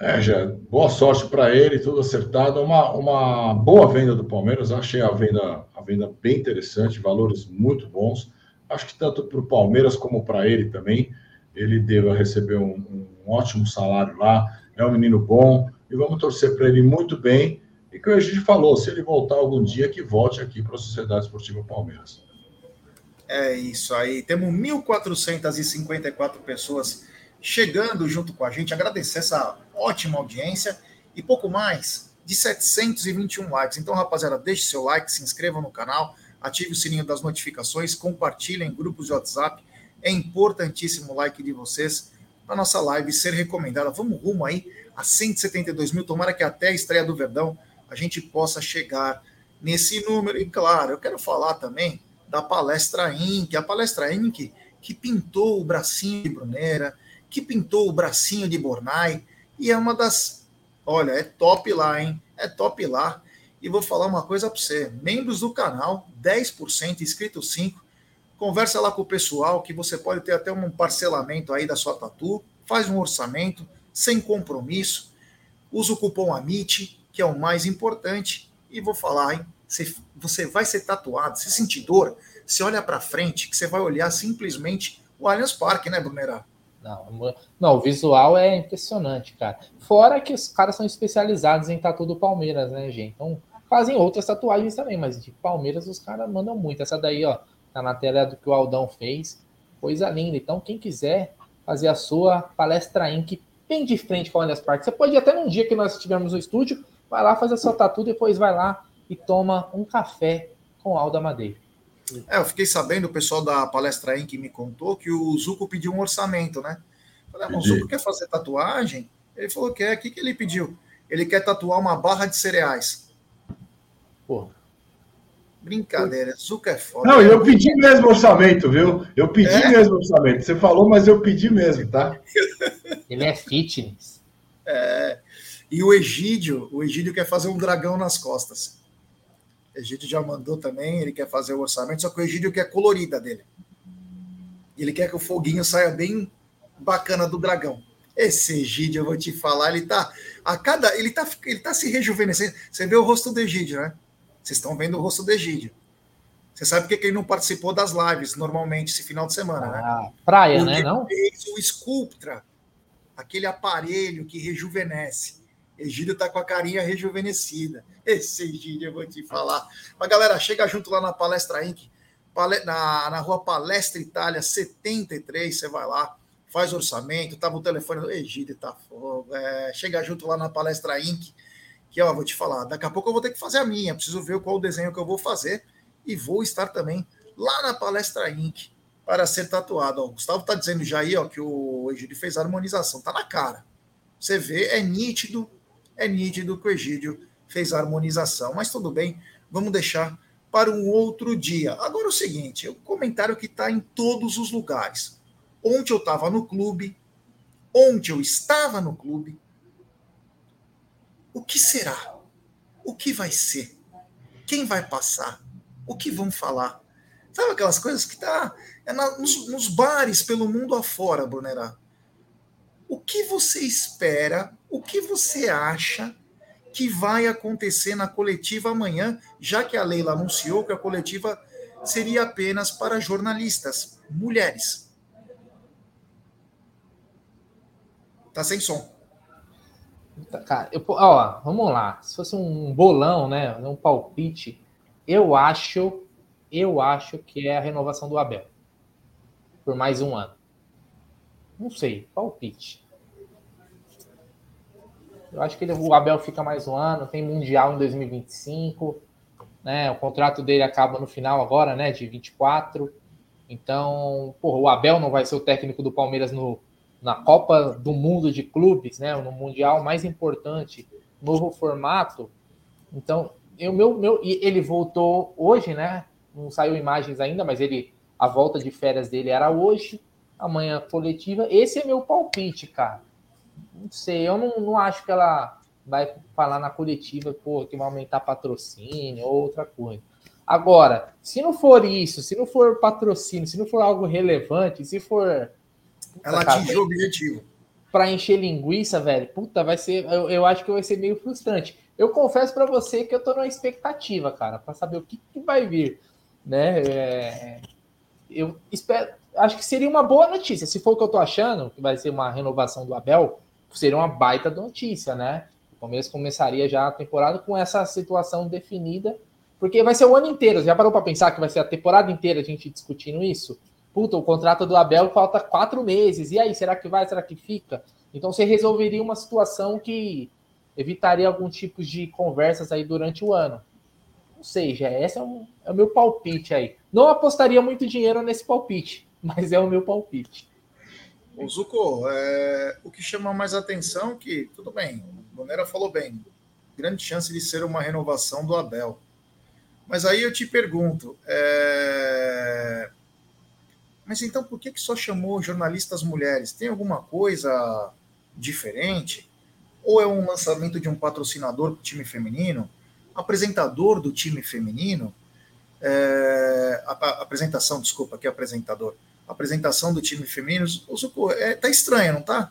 É, já, boa sorte para ele, tudo acertado. Uma, uma boa venda do Palmeiras, achei a venda, a venda bem interessante, valores muito bons. Acho que tanto para o Palmeiras como para ele também, ele deva receber um, um, ótimo salário lá. É um menino bom e vamos torcer para ele muito bem. E que a gente falou, se ele voltar algum dia, que volte aqui para a Sociedade Esportiva Palmeiras. É isso aí. Temos 1.454 pessoas chegando junto com a gente. Agradecer essa ótima audiência e pouco mais de 721 likes. Então, rapaziada, deixe seu like, se inscreva no canal, ative o sininho das notificações, compartilhe em grupos de WhatsApp. É importantíssimo o like de vocês para nossa live ser recomendada. Vamos rumo aí a 172 mil. Tomara que até a estreia do Verdão a gente possa chegar nesse número. E claro, eu quero falar também da palestra Inc. A palestra Inc. que pintou o bracinho de Brunera, que pintou o bracinho de Bornai, e é uma das. Olha, é top lá, hein? É top lá. E vou falar uma coisa para você: membros do canal, 10%, inscritos 5%. Conversa lá com o pessoal que você pode ter até um parcelamento aí da sua tatu. Faz um orçamento, sem compromisso. Usa o cupom AMIT, que é o mais importante. E vou falar, hein? Você, você vai ser tatuado, se sentir dor, você olha para frente, que você vai olhar simplesmente o Allianz Parque, né, Brunerá? Não, não, o visual é impressionante, cara. Fora que os caras são especializados em tatu do Palmeiras, né, gente? Então, fazem outras tatuagens também, mas de Palmeiras os caras mandam muito. Essa daí, ó, tá na tela do que o Aldão fez. Coisa linda. Então, quem quiser fazer a sua palestra Inc. bem de frente com a Allianz Parque, você pode ir até num dia que nós estivermos no estúdio, vai lá, faz a sua tatu, depois vai lá e toma um café com Alda Madeira. É, eu fiquei sabendo, o pessoal da palestra que me contou que o Zuco pediu um orçamento, né? Falei, ah, o Zuco quer fazer tatuagem? Ele falou que é. O que, que ele pediu? Ele quer tatuar uma barra de cereais. Pô. Brincadeira, Zuco é foda. Não, eu pedi mesmo orçamento, viu? Eu pedi é? mesmo orçamento. Você falou, mas eu pedi mesmo, tá? Ele é fitness. É. E o Egídio, o Egídio quer fazer um dragão nas costas. Egídio já mandou também, ele quer fazer o orçamento, só que o Egídio quer colorida dele. Ele quer que o foguinho saia bem bacana do dragão. Esse Egídio, eu vou te falar, ele tá a cada ele tá ele tá se rejuvenescendo. Você vê o rosto do Egídio, né? Vocês estão vendo o rosto do Egídio. Você sabe por que ele não participou das lives normalmente esse final de semana, né? ah, né? Praia, Porque né? Não? Fez o Sculptra, aquele aparelho que rejuvenesce. Egídio tá com a carinha rejuvenescida. Esse Egídio, eu vou te falar. Mas, galera, chega junto lá na Palestra Inc., na, na rua Palestra Itália 73, você vai lá, faz orçamento, tava o telefone Egídio, tá fogo. É, chega junto lá na Palestra Inc., que, ó, vou te falar, daqui a pouco eu vou ter que fazer a minha, preciso ver qual o desenho que eu vou fazer e vou estar também lá na Palestra Inc., para ser tatuado. O Gustavo tá dizendo já aí, ó, que o Egídio fez a harmonização, tá na cara. Você vê, é nítido é nítido que o Egídio fez a harmonização. Mas tudo bem, vamos deixar para um outro dia. Agora é o seguinte, o comentário que está em todos os lugares. Ontem eu estava no clube, ontem eu estava no clube. O que será? O que vai ser? Quem vai passar? O que vão falar? Sabe aquelas coisas que tá é na, nos, nos, bares pelo mundo afora, Brunerá? O que você espera? O que você acha que vai acontecer na coletiva amanhã, já que a Leila anunciou que a coletiva seria apenas para jornalistas, mulheres? Tá sem som. Cara, eu, ó, vamos lá. Se fosse um bolão, né, um palpite, eu acho, eu acho que é a renovação do Abel por mais um ano. Não sei, palpite. Eu acho que ele, o Abel fica mais um ano, tem Mundial em 2025, né? O contrato dele acaba no final agora, né? De 24. Então, porra, o Abel não vai ser o técnico do Palmeiras no, na Copa do Mundo de Clubes, né? No Mundial mais importante, novo formato. Então, eu, meu, meu, ele voltou hoje, né? Não saiu imagens ainda, mas ele a volta de férias dele era hoje, amanhã coletiva. Esse é meu palpite, cara. Não sei, eu não, não acho que ela vai falar na coletiva, pô, que vai aumentar patrocínio ou outra coisa. Agora, se não for isso, se não for patrocínio, se não for algo relevante, se for ela atingiu o objetivo. Para encher linguiça, velho, puta, vai ser. Eu, eu acho que vai ser meio frustrante. Eu confesso para você que eu tô numa expectativa, cara, para saber o que, que, vai vir, né? É, eu espero. Acho que seria uma boa notícia. Se for o que eu tô achando, que vai ser uma renovação do Abel, seria uma baita notícia, né? O Palmeiras começaria já a temporada com essa situação definida, porque vai ser o ano inteiro. Já parou para pensar que vai ser a temporada inteira a gente discutindo isso? puta, o contrato do Abel falta quatro meses, e aí, será que vai, será que fica? Então você resolveria uma situação que evitaria algum tipo de conversas aí durante o ano. Não sei, já esse é, um, é o meu palpite aí. Não apostaria muito dinheiro nesse palpite, mas é o meu palpite. O Zuko, é, o que chama mais atenção é que, tudo bem, o Bonera falou bem, grande chance de ser uma renovação do Abel. Mas aí eu te pergunto, é, mas então por que, que só chamou jornalistas mulheres? Tem alguma coisa diferente? Ou é um lançamento de um patrocinador do time feminino? Apresentador do time feminino? É, a, a, apresentação, desculpa, que é apresentador. Apresentação do time feminino, é, tá estranho, não tá?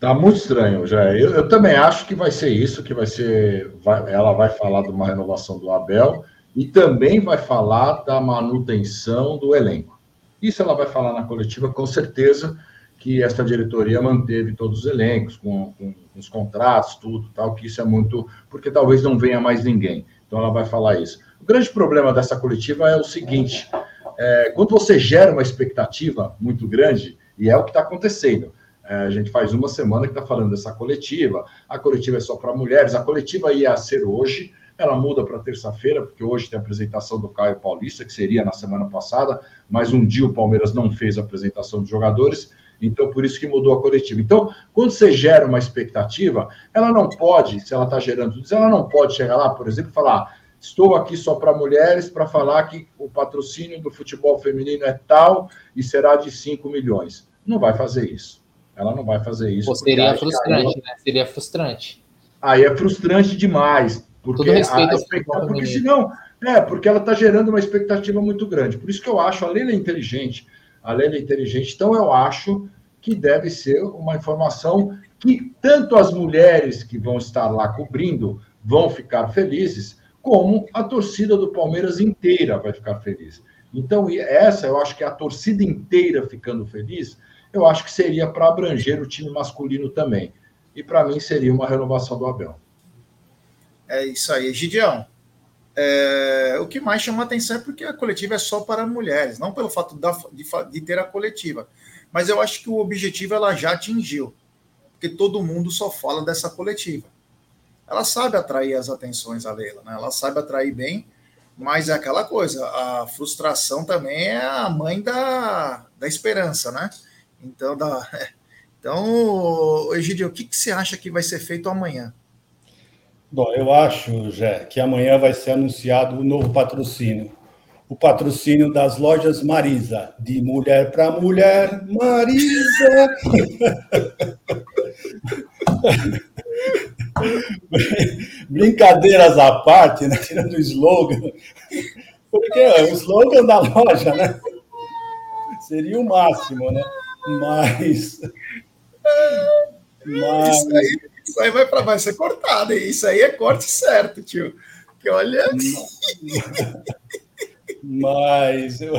Tá muito estranho, já. Eu, eu, também acho que vai ser isso, que vai ser. Vai, ela vai falar de uma renovação do Abel e também vai falar da manutenção do elenco. Isso ela vai falar na coletiva, com certeza, que esta diretoria manteve todos os elencos, com, com, os contratos, tudo, tal, que isso é muito. Porque talvez não venha mais ninguém. Então ela vai falar isso. O grande problema dessa coletiva é o seguinte: é, quando você gera uma expectativa muito grande, e é o que está acontecendo. É, a gente faz uma semana que está falando dessa coletiva, a coletiva é só para mulheres, a coletiva ia ser hoje, ela muda para terça-feira, porque hoje tem a apresentação do Caio Paulista, que seria na semana passada, mas um dia o Palmeiras não fez a apresentação de jogadores, então por isso que mudou a coletiva. Então, quando você gera uma expectativa, ela não pode, se ela está gerando tudo ela não pode chegar lá, por exemplo, e falar: estou aqui só para mulheres para falar que o patrocínio do futebol feminino é tal e será de 5 milhões. Não vai fazer isso. Ela não vai fazer isso. Pô, seria frustrante, aí, né? Seria frustrante. Aí é frustrante demais porque a, expectativa, porque senão, é, porque ela está gerando uma expectativa muito grande. Por isso que eu acho, a Leila é inteligente, a Leila é inteligente, então eu acho que deve ser uma informação que tanto as mulheres que vão estar lá cobrindo vão ficar felizes, como a torcida do Palmeiras inteira vai ficar feliz. Então, essa eu acho que a torcida inteira ficando feliz, eu acho que seria para abranger o time masculino também. E para mim seria uma renovação do Abel. É isso aí, Gideão. É, o que mais chama atenção é porque a coletiva é só para mulheres, não pelo fato da, de, de, ter a coletiva. Mas eu acho que o objetivo ela já atingiu, porque todo mundo só fala dessa coletiva. Ela sabe atrair as atenções, a Leila, né? ela sabe atrair bem, mas é aquela coisa, a frustração também é a mãe da, da esperança, né? Então, da, então Egidio, o que, que você acha que vai ser feito amanhã? Bom, eu acho, Jé, que amanhã vai ser anunciado o um novo patrocínio. O patrocínio das lojas Marisa, de mulher para mulher, Marisa! Brincadeiras à parte, né? tirando o slogan, porque o slogan da loja, né? Seria o máximo, né? Mas Mas... Isso, aí, isso aí vai para vai ser cortado, isso aí é corte certo, tio. Que olha. Mas eu...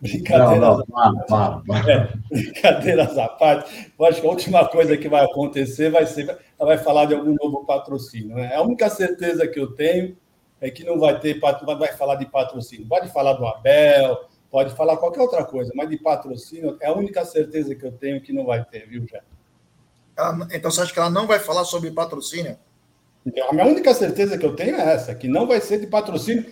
brincadeiras, não, não, para, É, brincadeiras à parte, eu acho que a última coisa que vai acontecer vai ser ela vai falar de algum novo patrocínio. Né? A única certeza que eu tenho é que não vai ter vai falar de patrocínio. Pode falar do Abel, pode falar qualquer outra coisa, mas de patrocínio é a única certeza que eu tenho que não vai ter, viu, Jé? Então você acha que ela não vai falar sobre patrocínio? A minha única certeza que eu tenho é essa, que não vai ser de patrocínio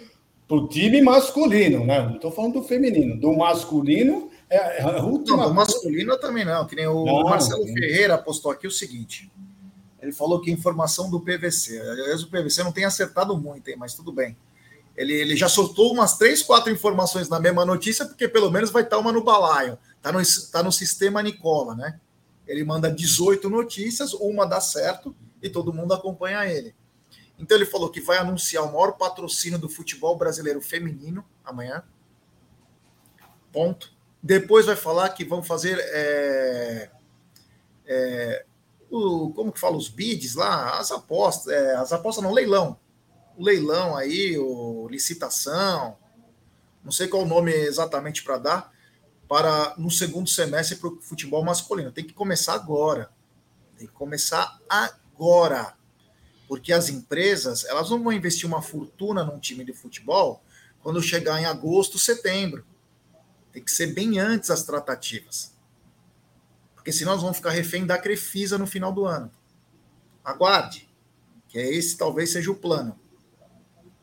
para o time masculino, né? Não estou falando do feminino. Do masculino é, é a última. Não, do masculino também não. Que nem o não, Marcelo não. Ferreira postou aqui o seguinte. Ele falou que informação do PVC. Aliás, o PVC não tem acertado muito, hein, mas tudo bem. Ele, ele já soltou umas três, quatro informações na mesma notícia, porque pelo menos vai estar uma no balaio. Está no, tá no sistema Nicola, né? Ele manda 18 notícias, uma dá certo e todo mundo acompanha ele. Então ele falou que vai anunciar o maior patrocínio do futebol brasileiro feminino amanhã. Ponto. Depois vai falar que vão fazer é, é, o, como que fala os bids lá, as apostas, é, as apostas não leilão, o leilão aí, o licitação, não sei qual o nome exatamente para dar para no segundo semestre para o futebol masculino. Tem que começar agora. Tem que começar agora porque as empresas elas não vão investir uma fortuna num time de futebol quando chegar em agosto, setembro. Tem que ser bem antes as tratativas. Porque senão nós vamos ficar refém da Crefisa no final do ano. Aguarde, que é esse talvez seja o plano.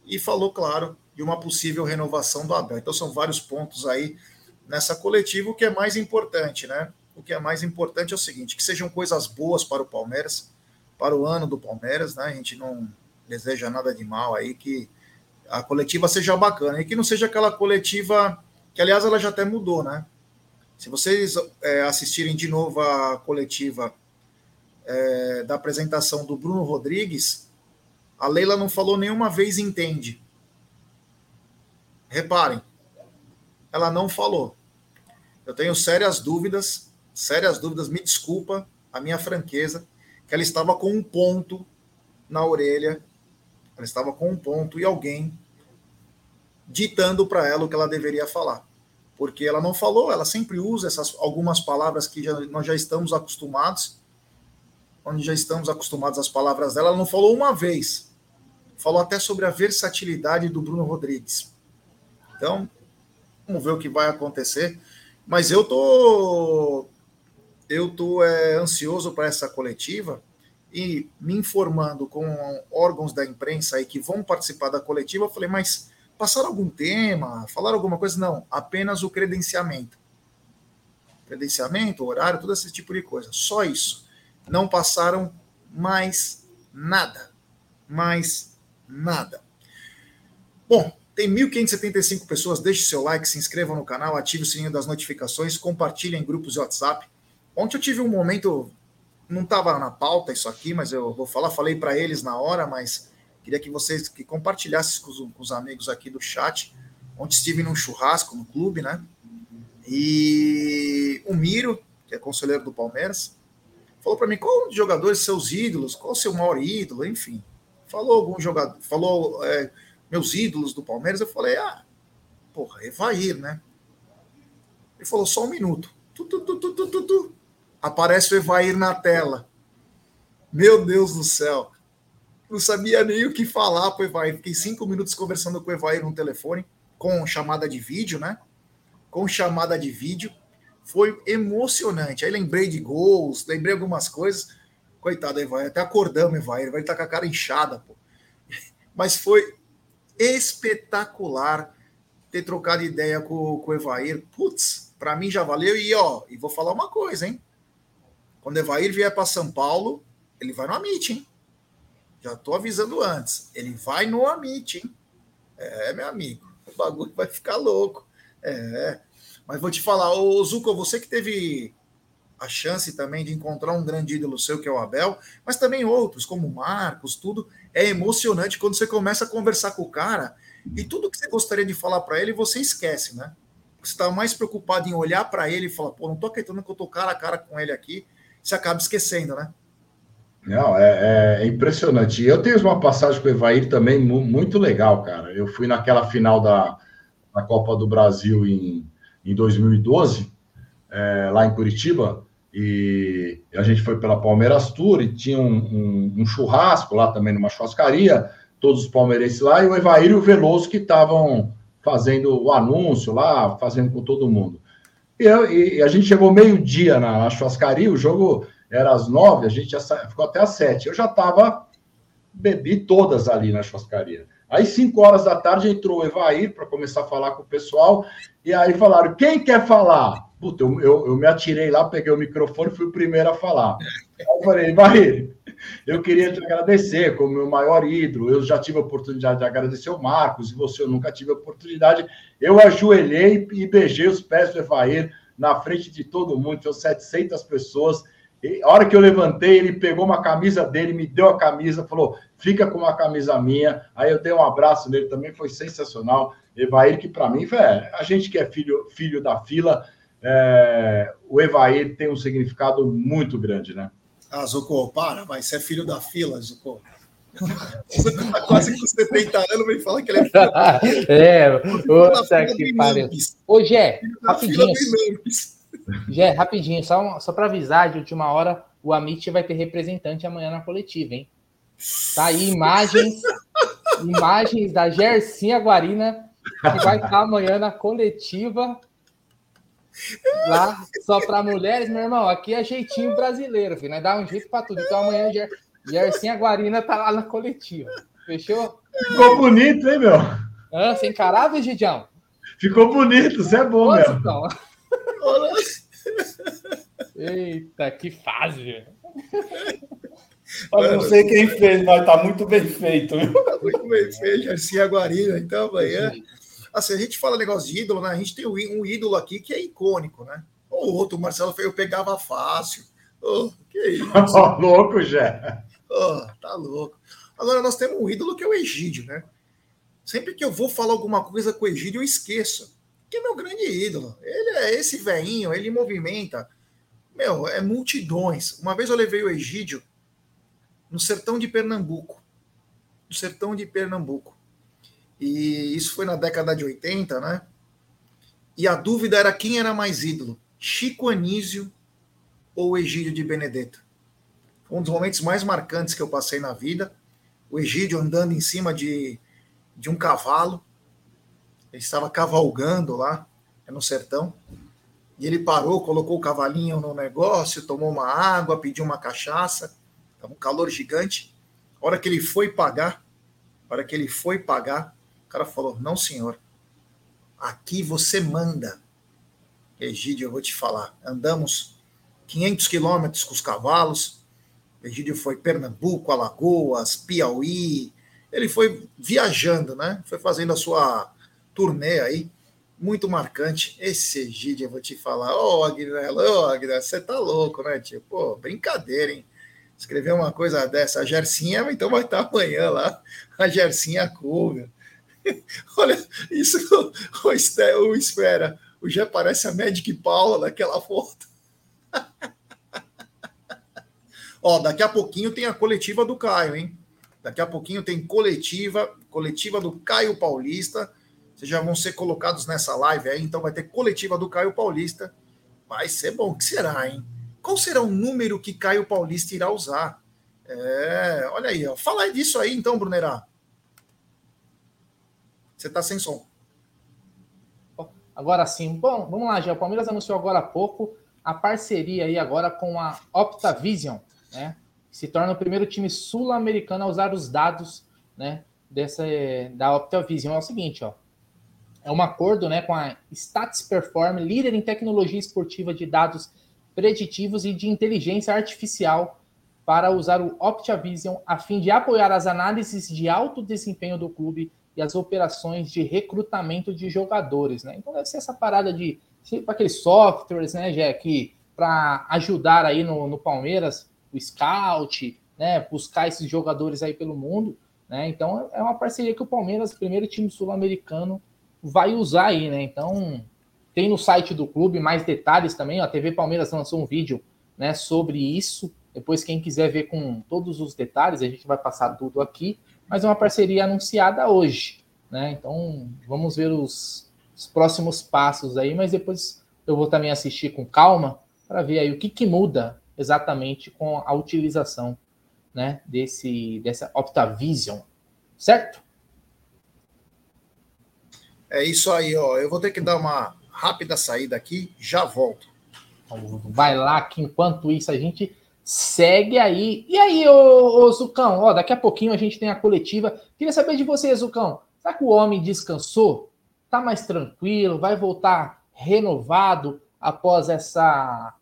E falou, claro, de uma possível renovação do Abel. Então são vários pontos aí nessa coletiva. O que é mais importante, né? O que é mais importante é o seguinte: que sejam coisas boas para o Palmeiras para o ano do Palmeiras, né? A gente não deseja nada de mal aí, que a coletiva seja bacana e que não seja aquela coletiva que, aliás, ela já até mudou, né? Se vocês é, assistirem de novo a coletiva é, da apresentação do Bruno Rodrigues, a Leila não falou nenhuma vez entende. Reparem, ela não falou. Eu tenho sérias dúvidas, sérias dúvidas, me desculpa a minha franqueza, que ela estava com um ponto na orelha, ela estava com um ponto e alguém ditando para ela o que ela deveria falar. Porque ela não falou, ela sempre usa essas algumas palavras que já, nós já estamos acostumados, onde já estamos acostumados às palavras dela, ela não falou uma vez. Falou até sobre a versatilidade do Bruno Rodrigues. Então, vamos ver o que vai acontecer. Mas eu tô eu estou é, ansioso para essa coletiva e me informando com órgãos da imprensa aí que vão participar da coletiva, eu falei, mas passaram algum tema, falaram alguma coisa? Não, apenas o credenciamento. Credenciamento, horário, todo esse tipo de coisa. Só isso. Não passaram mais nada. Mais nada. Bom, tem 1.575 pessoas. Deixe seu like, se inscreva no canal, ative o sininho das notificações, compartilhe em grupos de WhatsApp. Ontem eu tive um momento, não estava na pauta isso aqui, mas eu vou falar, falei para eles na hora, mas queria que vocês que compartilhassem com os, com os amigos aqui do chat. Ontem estive num churrasco no clube, né? E o Miro, que é conselheiro do Palmeiras, falou para mim qual os jogadores seus ídolos, qual o seu maior ídolo, enfim. Falou algum jogador, falou é, meus ídolos do Palmeiras, eu falei, ah, porra, Evair, né? Ele falou só um minuto. Tu, tu, tu, tu, tu, tu, aparece o Evair na tela. Meu Deus do céu. Não sabia nem o que falar para o Evair. Fiquei cinco minutos conversando com o Evair no telefone, com chamada de vídeo, né? Com chamada de vídeo. Foi emocionante. Aí lembrei de gols, lembrei algumas coisas. Coitado, Evair, até acordamos, Evair. Vai estar com a cara inchada, pô. Mas foi espetacular ter trocado ideia com, com o Evair. Putz, para mim já valeu. E ó, e vou falar uma coisa, hein? Quando o Evair vier para São Paulo, ele vai no Amit, hein? Já estou avisando antes. Ele vai no Amit, hein? É, meu amigo. O bagulho vai ficar louco. É. Mas vou te falar, ô Zuko, você que teve a chance também de encontrar um grande ídolo seu, que é o Abel, mas também outros, como o Marcos, tudo. É emocionante quando você começa a conversar com o cara e tudo que você gostaria de falar para ele, você esquece, né? Você está mais preocupado em olhar para ele e falar, pô, não tô acreditando que eu tô cara a cara com ele aqui você acaba esquecendo, né? Não, é, é, impressionante. Eu tenho uma passagem com o Evair também muito legal, cara. Eu fui naquela final da, da Copa do Brasil em, em 2012, é, lá em Curitiba, e a gente foi pela Palmeiras Tour e tinha um, um, um churrasco lá também numa churrascaria, todos os palmeirenses lá, e o Evair e o Veloso que estavam fazendo o anúncio lá, fazendo com todo mundo. E, eu, e a gente chegou meio-dia na, churrascaria, o jogo era às nove, a gente já ficou até às sete. Eu já estava, bebi todas ali na churrascaria. Aí, cinco horas da tarde, entrou o Evair para começar a falar com o pessoal, e aí falaram: quem quer falar? Puta, eu, eu, eu me atirei lá, peguei o microfone e fui o primeiro a falar. Aí eu falei, Evair, eu queria te agradecer como meu maior ídolo. Eu já tive a oportunidade de agradecer o Marcos, e você eu nunca tive a oportunidade. Eu ajoelhei e beijei os pés do Evair na frente de todo mundo, tinham 700 pessoas a hora que eu levantei, ele pegou uma camisa dele, me deu a camisa, falou: fica com uma camisa minha. Aí eu dei um abraço nele também, foi sensacional. Evair, que para mim, é, a gente que é filho, filho da fila, é, o Evair tem um significado muito grande, né? Ah, Zucco, para, mas você é filho da fila, Zucco. Você tá quase com 70 anos, vem falar que ele é filho da fila. É, puta que pariu. Ô, Gé, rapidinho. Jé, rapidinho, só, só para avisar de última hora, o Amit vai ter representante amanhã na coletiva, hein? Tá aí imagens, imagens da Gercinha Guarina, que vai estar amanhã na coletiva. Lá, só para mulheres, meu irmão, aqui é jeitinho brasileiro, filho, né? Dá um jeito para tudo. Então amanhã Ger, Gercinha Guarina tá lá na coletiva. Fechou? Ficou bonito, hein, meu? Ah, sem caralho, Gidião? Ficou bonito, isso é bom, Nossa, mesmo. Então. Eita, que fase, Eu não sei quem fez, mas tá muito bem feito. Tá muito bem feito, Garcia Guarina, então amanhã. Assim, a gente fala negócio de ídolo, né? A gente tem um ídolo aqui que é icônico, né? O outro, o Marcelo eu pegava fácil. Oh, que isso? oh, louco, já. Oh, tá louco. Agora, nós temos um ídolo que é o Egídio, né? Sempre que eu vou falar alguma coisa com o Egídio, eu esqueço que é meu grande ídolo. Ele é esse veinho, ele movimenta. Meu, é multidões. Uma vez eu levei o Egídio no sertão de Pernambuco. No sertão de Pernambuco. E isso foi na década de 80, né? E a dúvida era quem era mais ídolo, Chico Anísio ou Egídio de Benedetto. Um dos momentos mais marcantes que eu passei na vida. O Egídio andando em cima de, de um cavalo, ele estava cavalgando lá no sertão. E ele parou, colocou o cavalinho no negócio, tomou uma água, pediu uma cachaça. Estava um calor gigante. A hora que ele foi pagar, a hora que ele foi pagar, cara falou: Não, senhor, aqui você manda. Egídio, eu vou te falar. Andamos 500 quilômetros com os cavalos. Egídio foi Pernambuco, Alagoas, Piauí. Ele foi viajando, né? Foi fazendo a sua turnê aí, muito marcante. Esse Egídio, eu vou te falar, ô oh, Aguinaldo, ô Aguinaldo, você tá louco, né, tio? Pô, brincadeira, hein? Escrever uma coisa dessa, a Gercinha, então vai estar amanhã lá, a Gercinha Couga. Olha, isso o, o espera, o Gé parece a Magic Paula daquela foto. Ó, daqui a pouquinho tem a coletiva do Caio, hein? Daqui a pouquinho tem coletiva, coletiva do Caio Paulista vocês já vão ser colocados nessa live aí, então vai ter coletiva do Caio Paulista. Vai ser bom, o que será, hein? Qual será o número que Caio Paulista irá usar? É, olha aí, ó. Fala disso aí então, Brunerá. Você está sem som. Agora sim. Bom, vamos lá, já. O Palmeiras anunciou agora há pouco a parceria aí agora com a Optavision, né? Se torna o primeiro time sul-americano a usar os dados, né? Dessa da Optavision. É o seguinte, ó é um acordo né, com a Stats Perform, líder em tecnologia esportiva de dados preditivos e de inteligência artificial, para usar o Optavision a fim de apoiar as análises de alto desempenho do clube e as operações de recrutamento de jogadores. Né? Então deve ser essa parada de tipo aqueles softwares, né, Jack, para ajudar aí no, no Palmeiras, o scout, né, buscar esses jogadores aí pelo mundo. Né? Então é uma parceria que o Palmeiras, primeiro time sul-americano, vai usar aí, né? Então, tem no site do clube mais detalhes também. A TV Palmeiras lançou um vídeo né, sobre isso. Depois, quem quiser ver com todos os detalhes, a gente vai passar tudo aqui. Mas é uma parceria anunciada hoje, né? Então, vamos ver os, os próximos passos aí, mas depois eu vou também assistir com calma para ver aí o que, que muda exatamente com a utilização né, desse, dessa Optavision, certo? É isso aí, ó. Eu vou ter que dar uma rápida saída aqui, já volto. Vai lá, que enquanto isso a gente segue aí. E aí, ô, ô Zucão, ó, daqui a pouquinho a gente tem a coletiva. Queria saber de você, Zucão. Será que o homem descansou? Tá mais tranquilo? Vai voltar renovado após essa,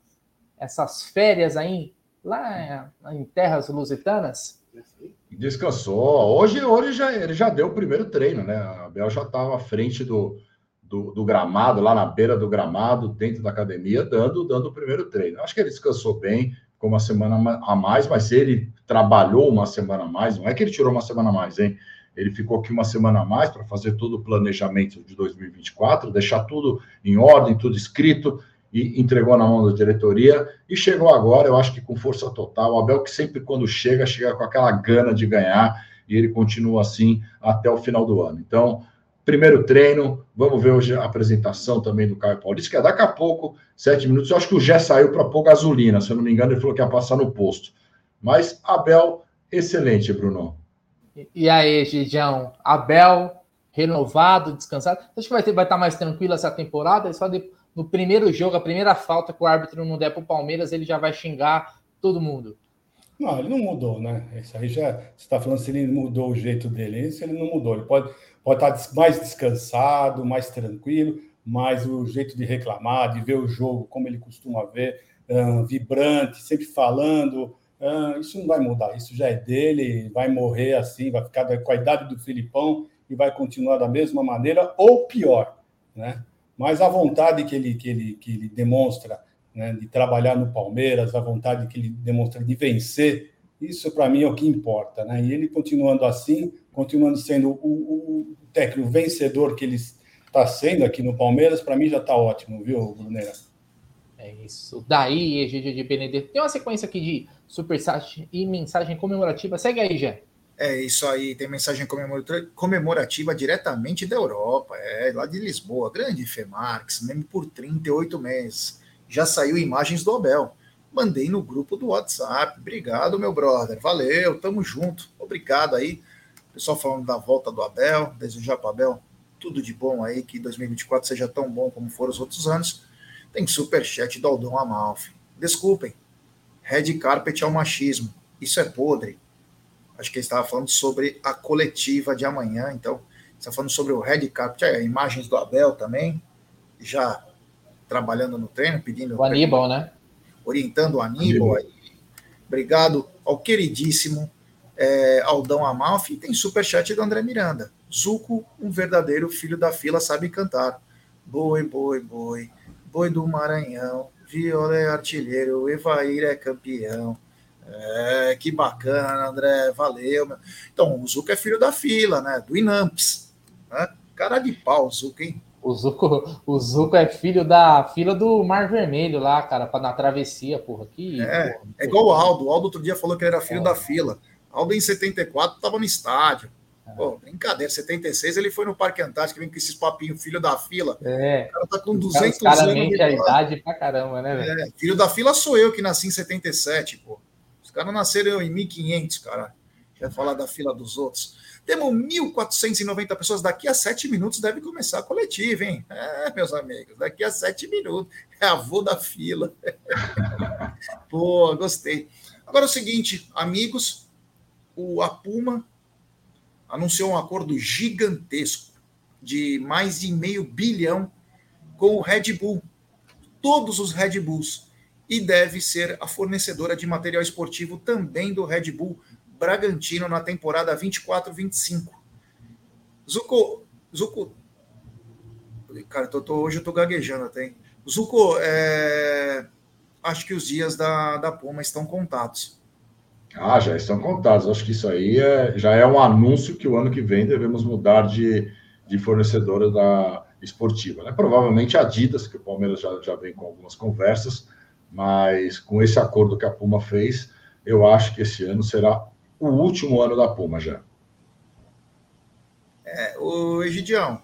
essas férias aí lá em terras lusitanas? Descansou. Hoje, hoje já, ele já deu o primeiro treino, né? A Bel já estava à frente do, do, do, gramado, lá na beira do gramado, dentro da academia, dando, dando o primeiro treino. Acho que ele descansou bem, ficou uma semana a mais, mas ele trabalhou uma semana a mais, não é que ele tirou uma semana a mais, hein? Ele ficou aqui uma semana a mais para fazer todo o planejamento de 2024, deixar tudo em ordem, tudo escrito, e entregou na mão da diretoria e chegou agora, eu acho que com força total. O Abel, que sempre quando chega, chega com aquela gana de ganhar e ele continua assim até o final do ano. Então, primeiro treino, vamos ver hoje a apresentação também do Caio Paulista, que é daqui a pouco, sete minutos. Eu acho que o Gé saiu para pôr gasolina, se eu não me engano, ele falou que ia passar no posto. Mas Abel, excelente, Bruno. E aí, Gidião? Abel, renovado, descansado. Acho que vai, ter, vai estar mais tranquilo essa temporada, é só depois no primeiro jogo, a primeira falta que o árbitro não der para o Palmeiras, ele já vai xingar todo mundo. Não, ele não mudou, né? Isso aí já. Você está falando se ele mudou o jeito dele. Isso ele não mudou. Ele pode, pode estar mais descansado, mais tranquilo, mas o jeito de reclamar, de ver o jogo como ele costuma ver, vibrante, sempre falando, isso não vai mudar. Isso já é dele, vai morrer assim, vai ficar com a idade do Filipão e vai continuar da mesma maneira ou pior, né? mas a vontade que ele, que ele, que ele demonstra né, de trabalhar no Palmeiras, a vontade que ele demonstra de vencer, isso para mim é o que importa. Né? E ele continuando assim, continuando sendo o, o técnico vencedor que ele está sendo aqui no Palmeiras, para mim já está ótimo, viu, Bruneira? É isso. Daí, Egídio de Benedetto. Tem uma sequência aqui de superchat e mensagem comemorativa. Segue aí, Jé. É isso aí, tem mensagem comemorativa diretamente da Europa, é lá de Lisboa, grande Femarx, mesmo por 38 meses. Já saiu imagens do Abel. Mandei no grupo do WhatsApp. Obrigado, meu brother. Valeu, tamo junto. Obrigado aí. Pessoal falando da volta do Abel, desejar para Abel tudo de bom aí, que 2024 seja tão bom como foram os outros anos. Tem superchat do Aldão Amalfi. Desculpem, red carpet é o machismo. Isso é podre acho que ele estava falando sobre a coletiva de amanhã, então, está falando sobre o Red Carpet, é, imagens do Abel também, já trabalhando no treino, pedindo... O Aníbal, né? Orientando o Aníbal. Aí. Obrigado ao queridíssimo é, Aldão Amalfi, tem superchat do André Miranda. Zuco, um verdadeiro filho da fila, sabe cantar. Boi, boi, boi, boi do Maranhão, Viola é artilheiro, Evair é campeão. É, que bacana, André, valeu. Meu. Então, o Zuco é filho da fila, né? Do Inamps. Né? Cara de pau, o Zuco, hein? O Zuco, o Zuco é filho da fila do Mar Vermelho lá, cara, para na travessia, porra. Que, é, porra, é igual o Aldo. O Aldo outro dia falou que ele era filho é. da fila. Aldo em 74 tava no estádio. Pô, brincadeira, 76 ele foi no Parque Antártico, vem com esses papinhos, filho da fila. É. O cara tá com 200 cara, anos. a idade pra caramba, né, velho? É, filho da fila sou eu que nasci em 77, pô caras nasceram em 1500, cara. Quer falar da fila dos outros. Temos 1.490 pessoas. Daqui a sete minutos deve começar a coletiva, hein? É, meus amigos, daqui a sete minutos. É avô da fila. Pô, gostei. Agora é o seguinte, amigos, o Apuma anunciou um acordo gigantesco de mais de meio bilhão com o Red Bull. Todos os Red Bulls e deve ser a fornecedora de material esportivo também do Red Bull Bragantino na temporada 24-25. Zuko, Zuko, cara, tô, tô, hoje eu tô gaguejando até. Hein? Zuko, é, acho que os dias da, da Puma estão contados. Ah, já estão contados. Acho que isso aí é, já é um anúncio que o ano que vem devemos mudar de, de fornecedora da esportiva. Né? Provavelmente a Adidas, que o Palmeiras já, já vem com algumas conversas, Mas com esse acordo que a Puma fez, eu acho que esse ano será o último ano da Puma já. É, o Egidião,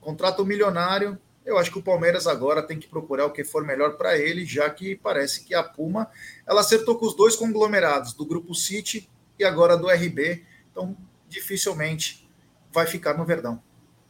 contrato milionário. Eu acho que o Palmeiras agora tem que procurar o que for melhor para ele, já que parece que a Puma ela acertou com os dois conglomerados, do Grupo City e agora do RB. Então, dificilmente vai ficar no Verdão.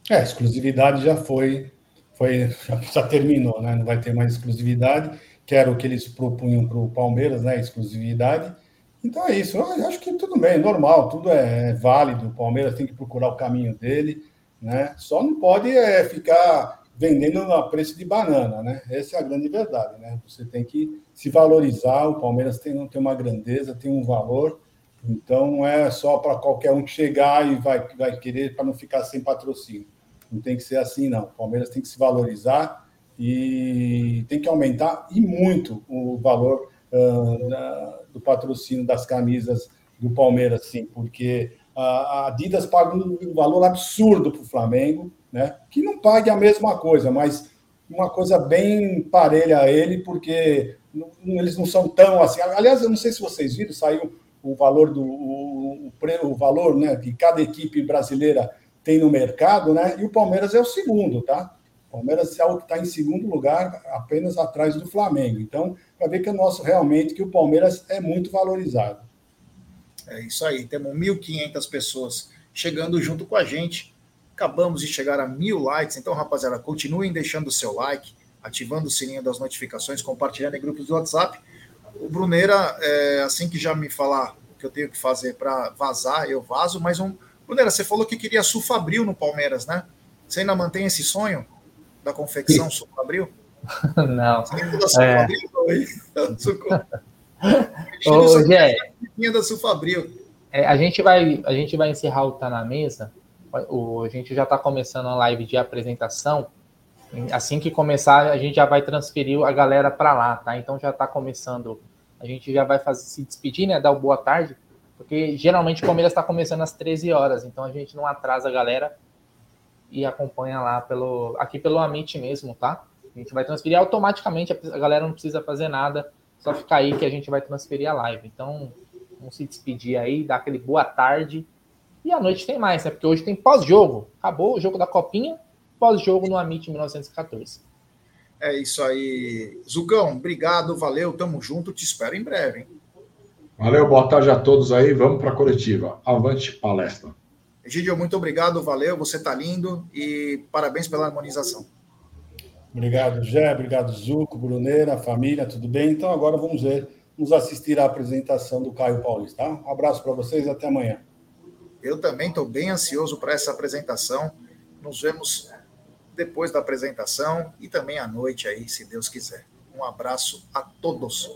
É, a exclusividade já foi, foi já terminou, né? Não vai ter mais exclusividade, que era o que eles propunham para o Palmeiras, né? Exclusividade. Então é isso. Eu acho que tudo bem, normal, tudo é válido. O Palmeiras tem que procurar o caminho dele, né? Só não pode é, ficar vendendo a preço de banana, né? Essa é a grande verdade, né? Você tem que se valorizar. O Palmeiras tem, tem uma grandeza, tem um valor então, não é só para qualquer um chegar e vai, vai querer para não ficar sem patrocínio. Não tem que ser assim, não. O Palmeiras tem que se valorizar e tem que aumentar e muito o valor uh, da, do patrocínio das camisas do Palmeiras, sim, porque a Adidas paga um valor absurdo para o Flamengo, né? Que não pague a mesma coisa, mas uma coisa bem parelha a ele, porque não, eles não são tão assim. Aliás, eu não sei se vocês viram, saiu o valor do o, o, valor né, que cada equipe brasileira tem no mercado, né? E o Palmeiras é o segundo, tá? O Palmeiras é o que está em segundo lugar, apenas atrás do Flamengo. Então, para ver que é nosso realmente que o Palmeiras é muito valorizado. É isso aí, temos 1.500 pessoas chegando junto com a gente. Acabamos de chegar a mil likes, então, rapaziada, continuem deixando o seu like, ativando o sininho das notificações, compartilhando em grupos do WhatsApp o Bruneira, é, assim que já me falar o que eu tenho que fazer para vazar, eu vazo, mas um. Bruneira, você falou que queria Sulfabril no Palmeiras, né? Você ainda mantém esse sonho da confecção Sulfabril? Não. Você da Sulfabril? É. Ô, Gé, da Sulfabril. É, a gente vai a gente vai encerrar o Tá na Mesa. O, a gente já está começando a live de apresentação. Assim que começar, a gente já vai transferir a galera para lá, tá? Então já está começando. A gente já vai fazer, se despedir, né? Dar o boa tarde, porque geralmente o Palmeiras está começando às 13 horas, então a gente não atrasa a galera e acompanha lá pelo aqui pelo Amit mesmo, tá? A gente vai transferir automaticamente, a galera não precisa fazer nada, só ficar aí que a gente vai transferir a live. Então, vamos se despedir aí, dar aquele boa tarde. E à noite tem mais, né? Porque hoje tem pós-jogo. Acabou o jogo da Copinha, pós-jogo no Amit 1914. É isso aí. Zugão, obrigado, valeu, tamo junto, te espero em breve. Hein? Valeu, boa tarde a todos aí, vamos para a coletiva. Avante palestra. Egidio, muito obrigado, valeu, você tá lindo e parabéns pela harmonização. Obrigado, Gé, obrigado, Zuco, Bruneira, família, tudo bem? Então agora vamos ver, vamos assistir à apresentação do Caio Paulista, tá? Um abraço para vocês, até amanhã. Eu também estou bem ansioso para essa apresentação. Nos vemos depois da apresentação e também à noite aí, se Deus quiser. Um abraço a todos.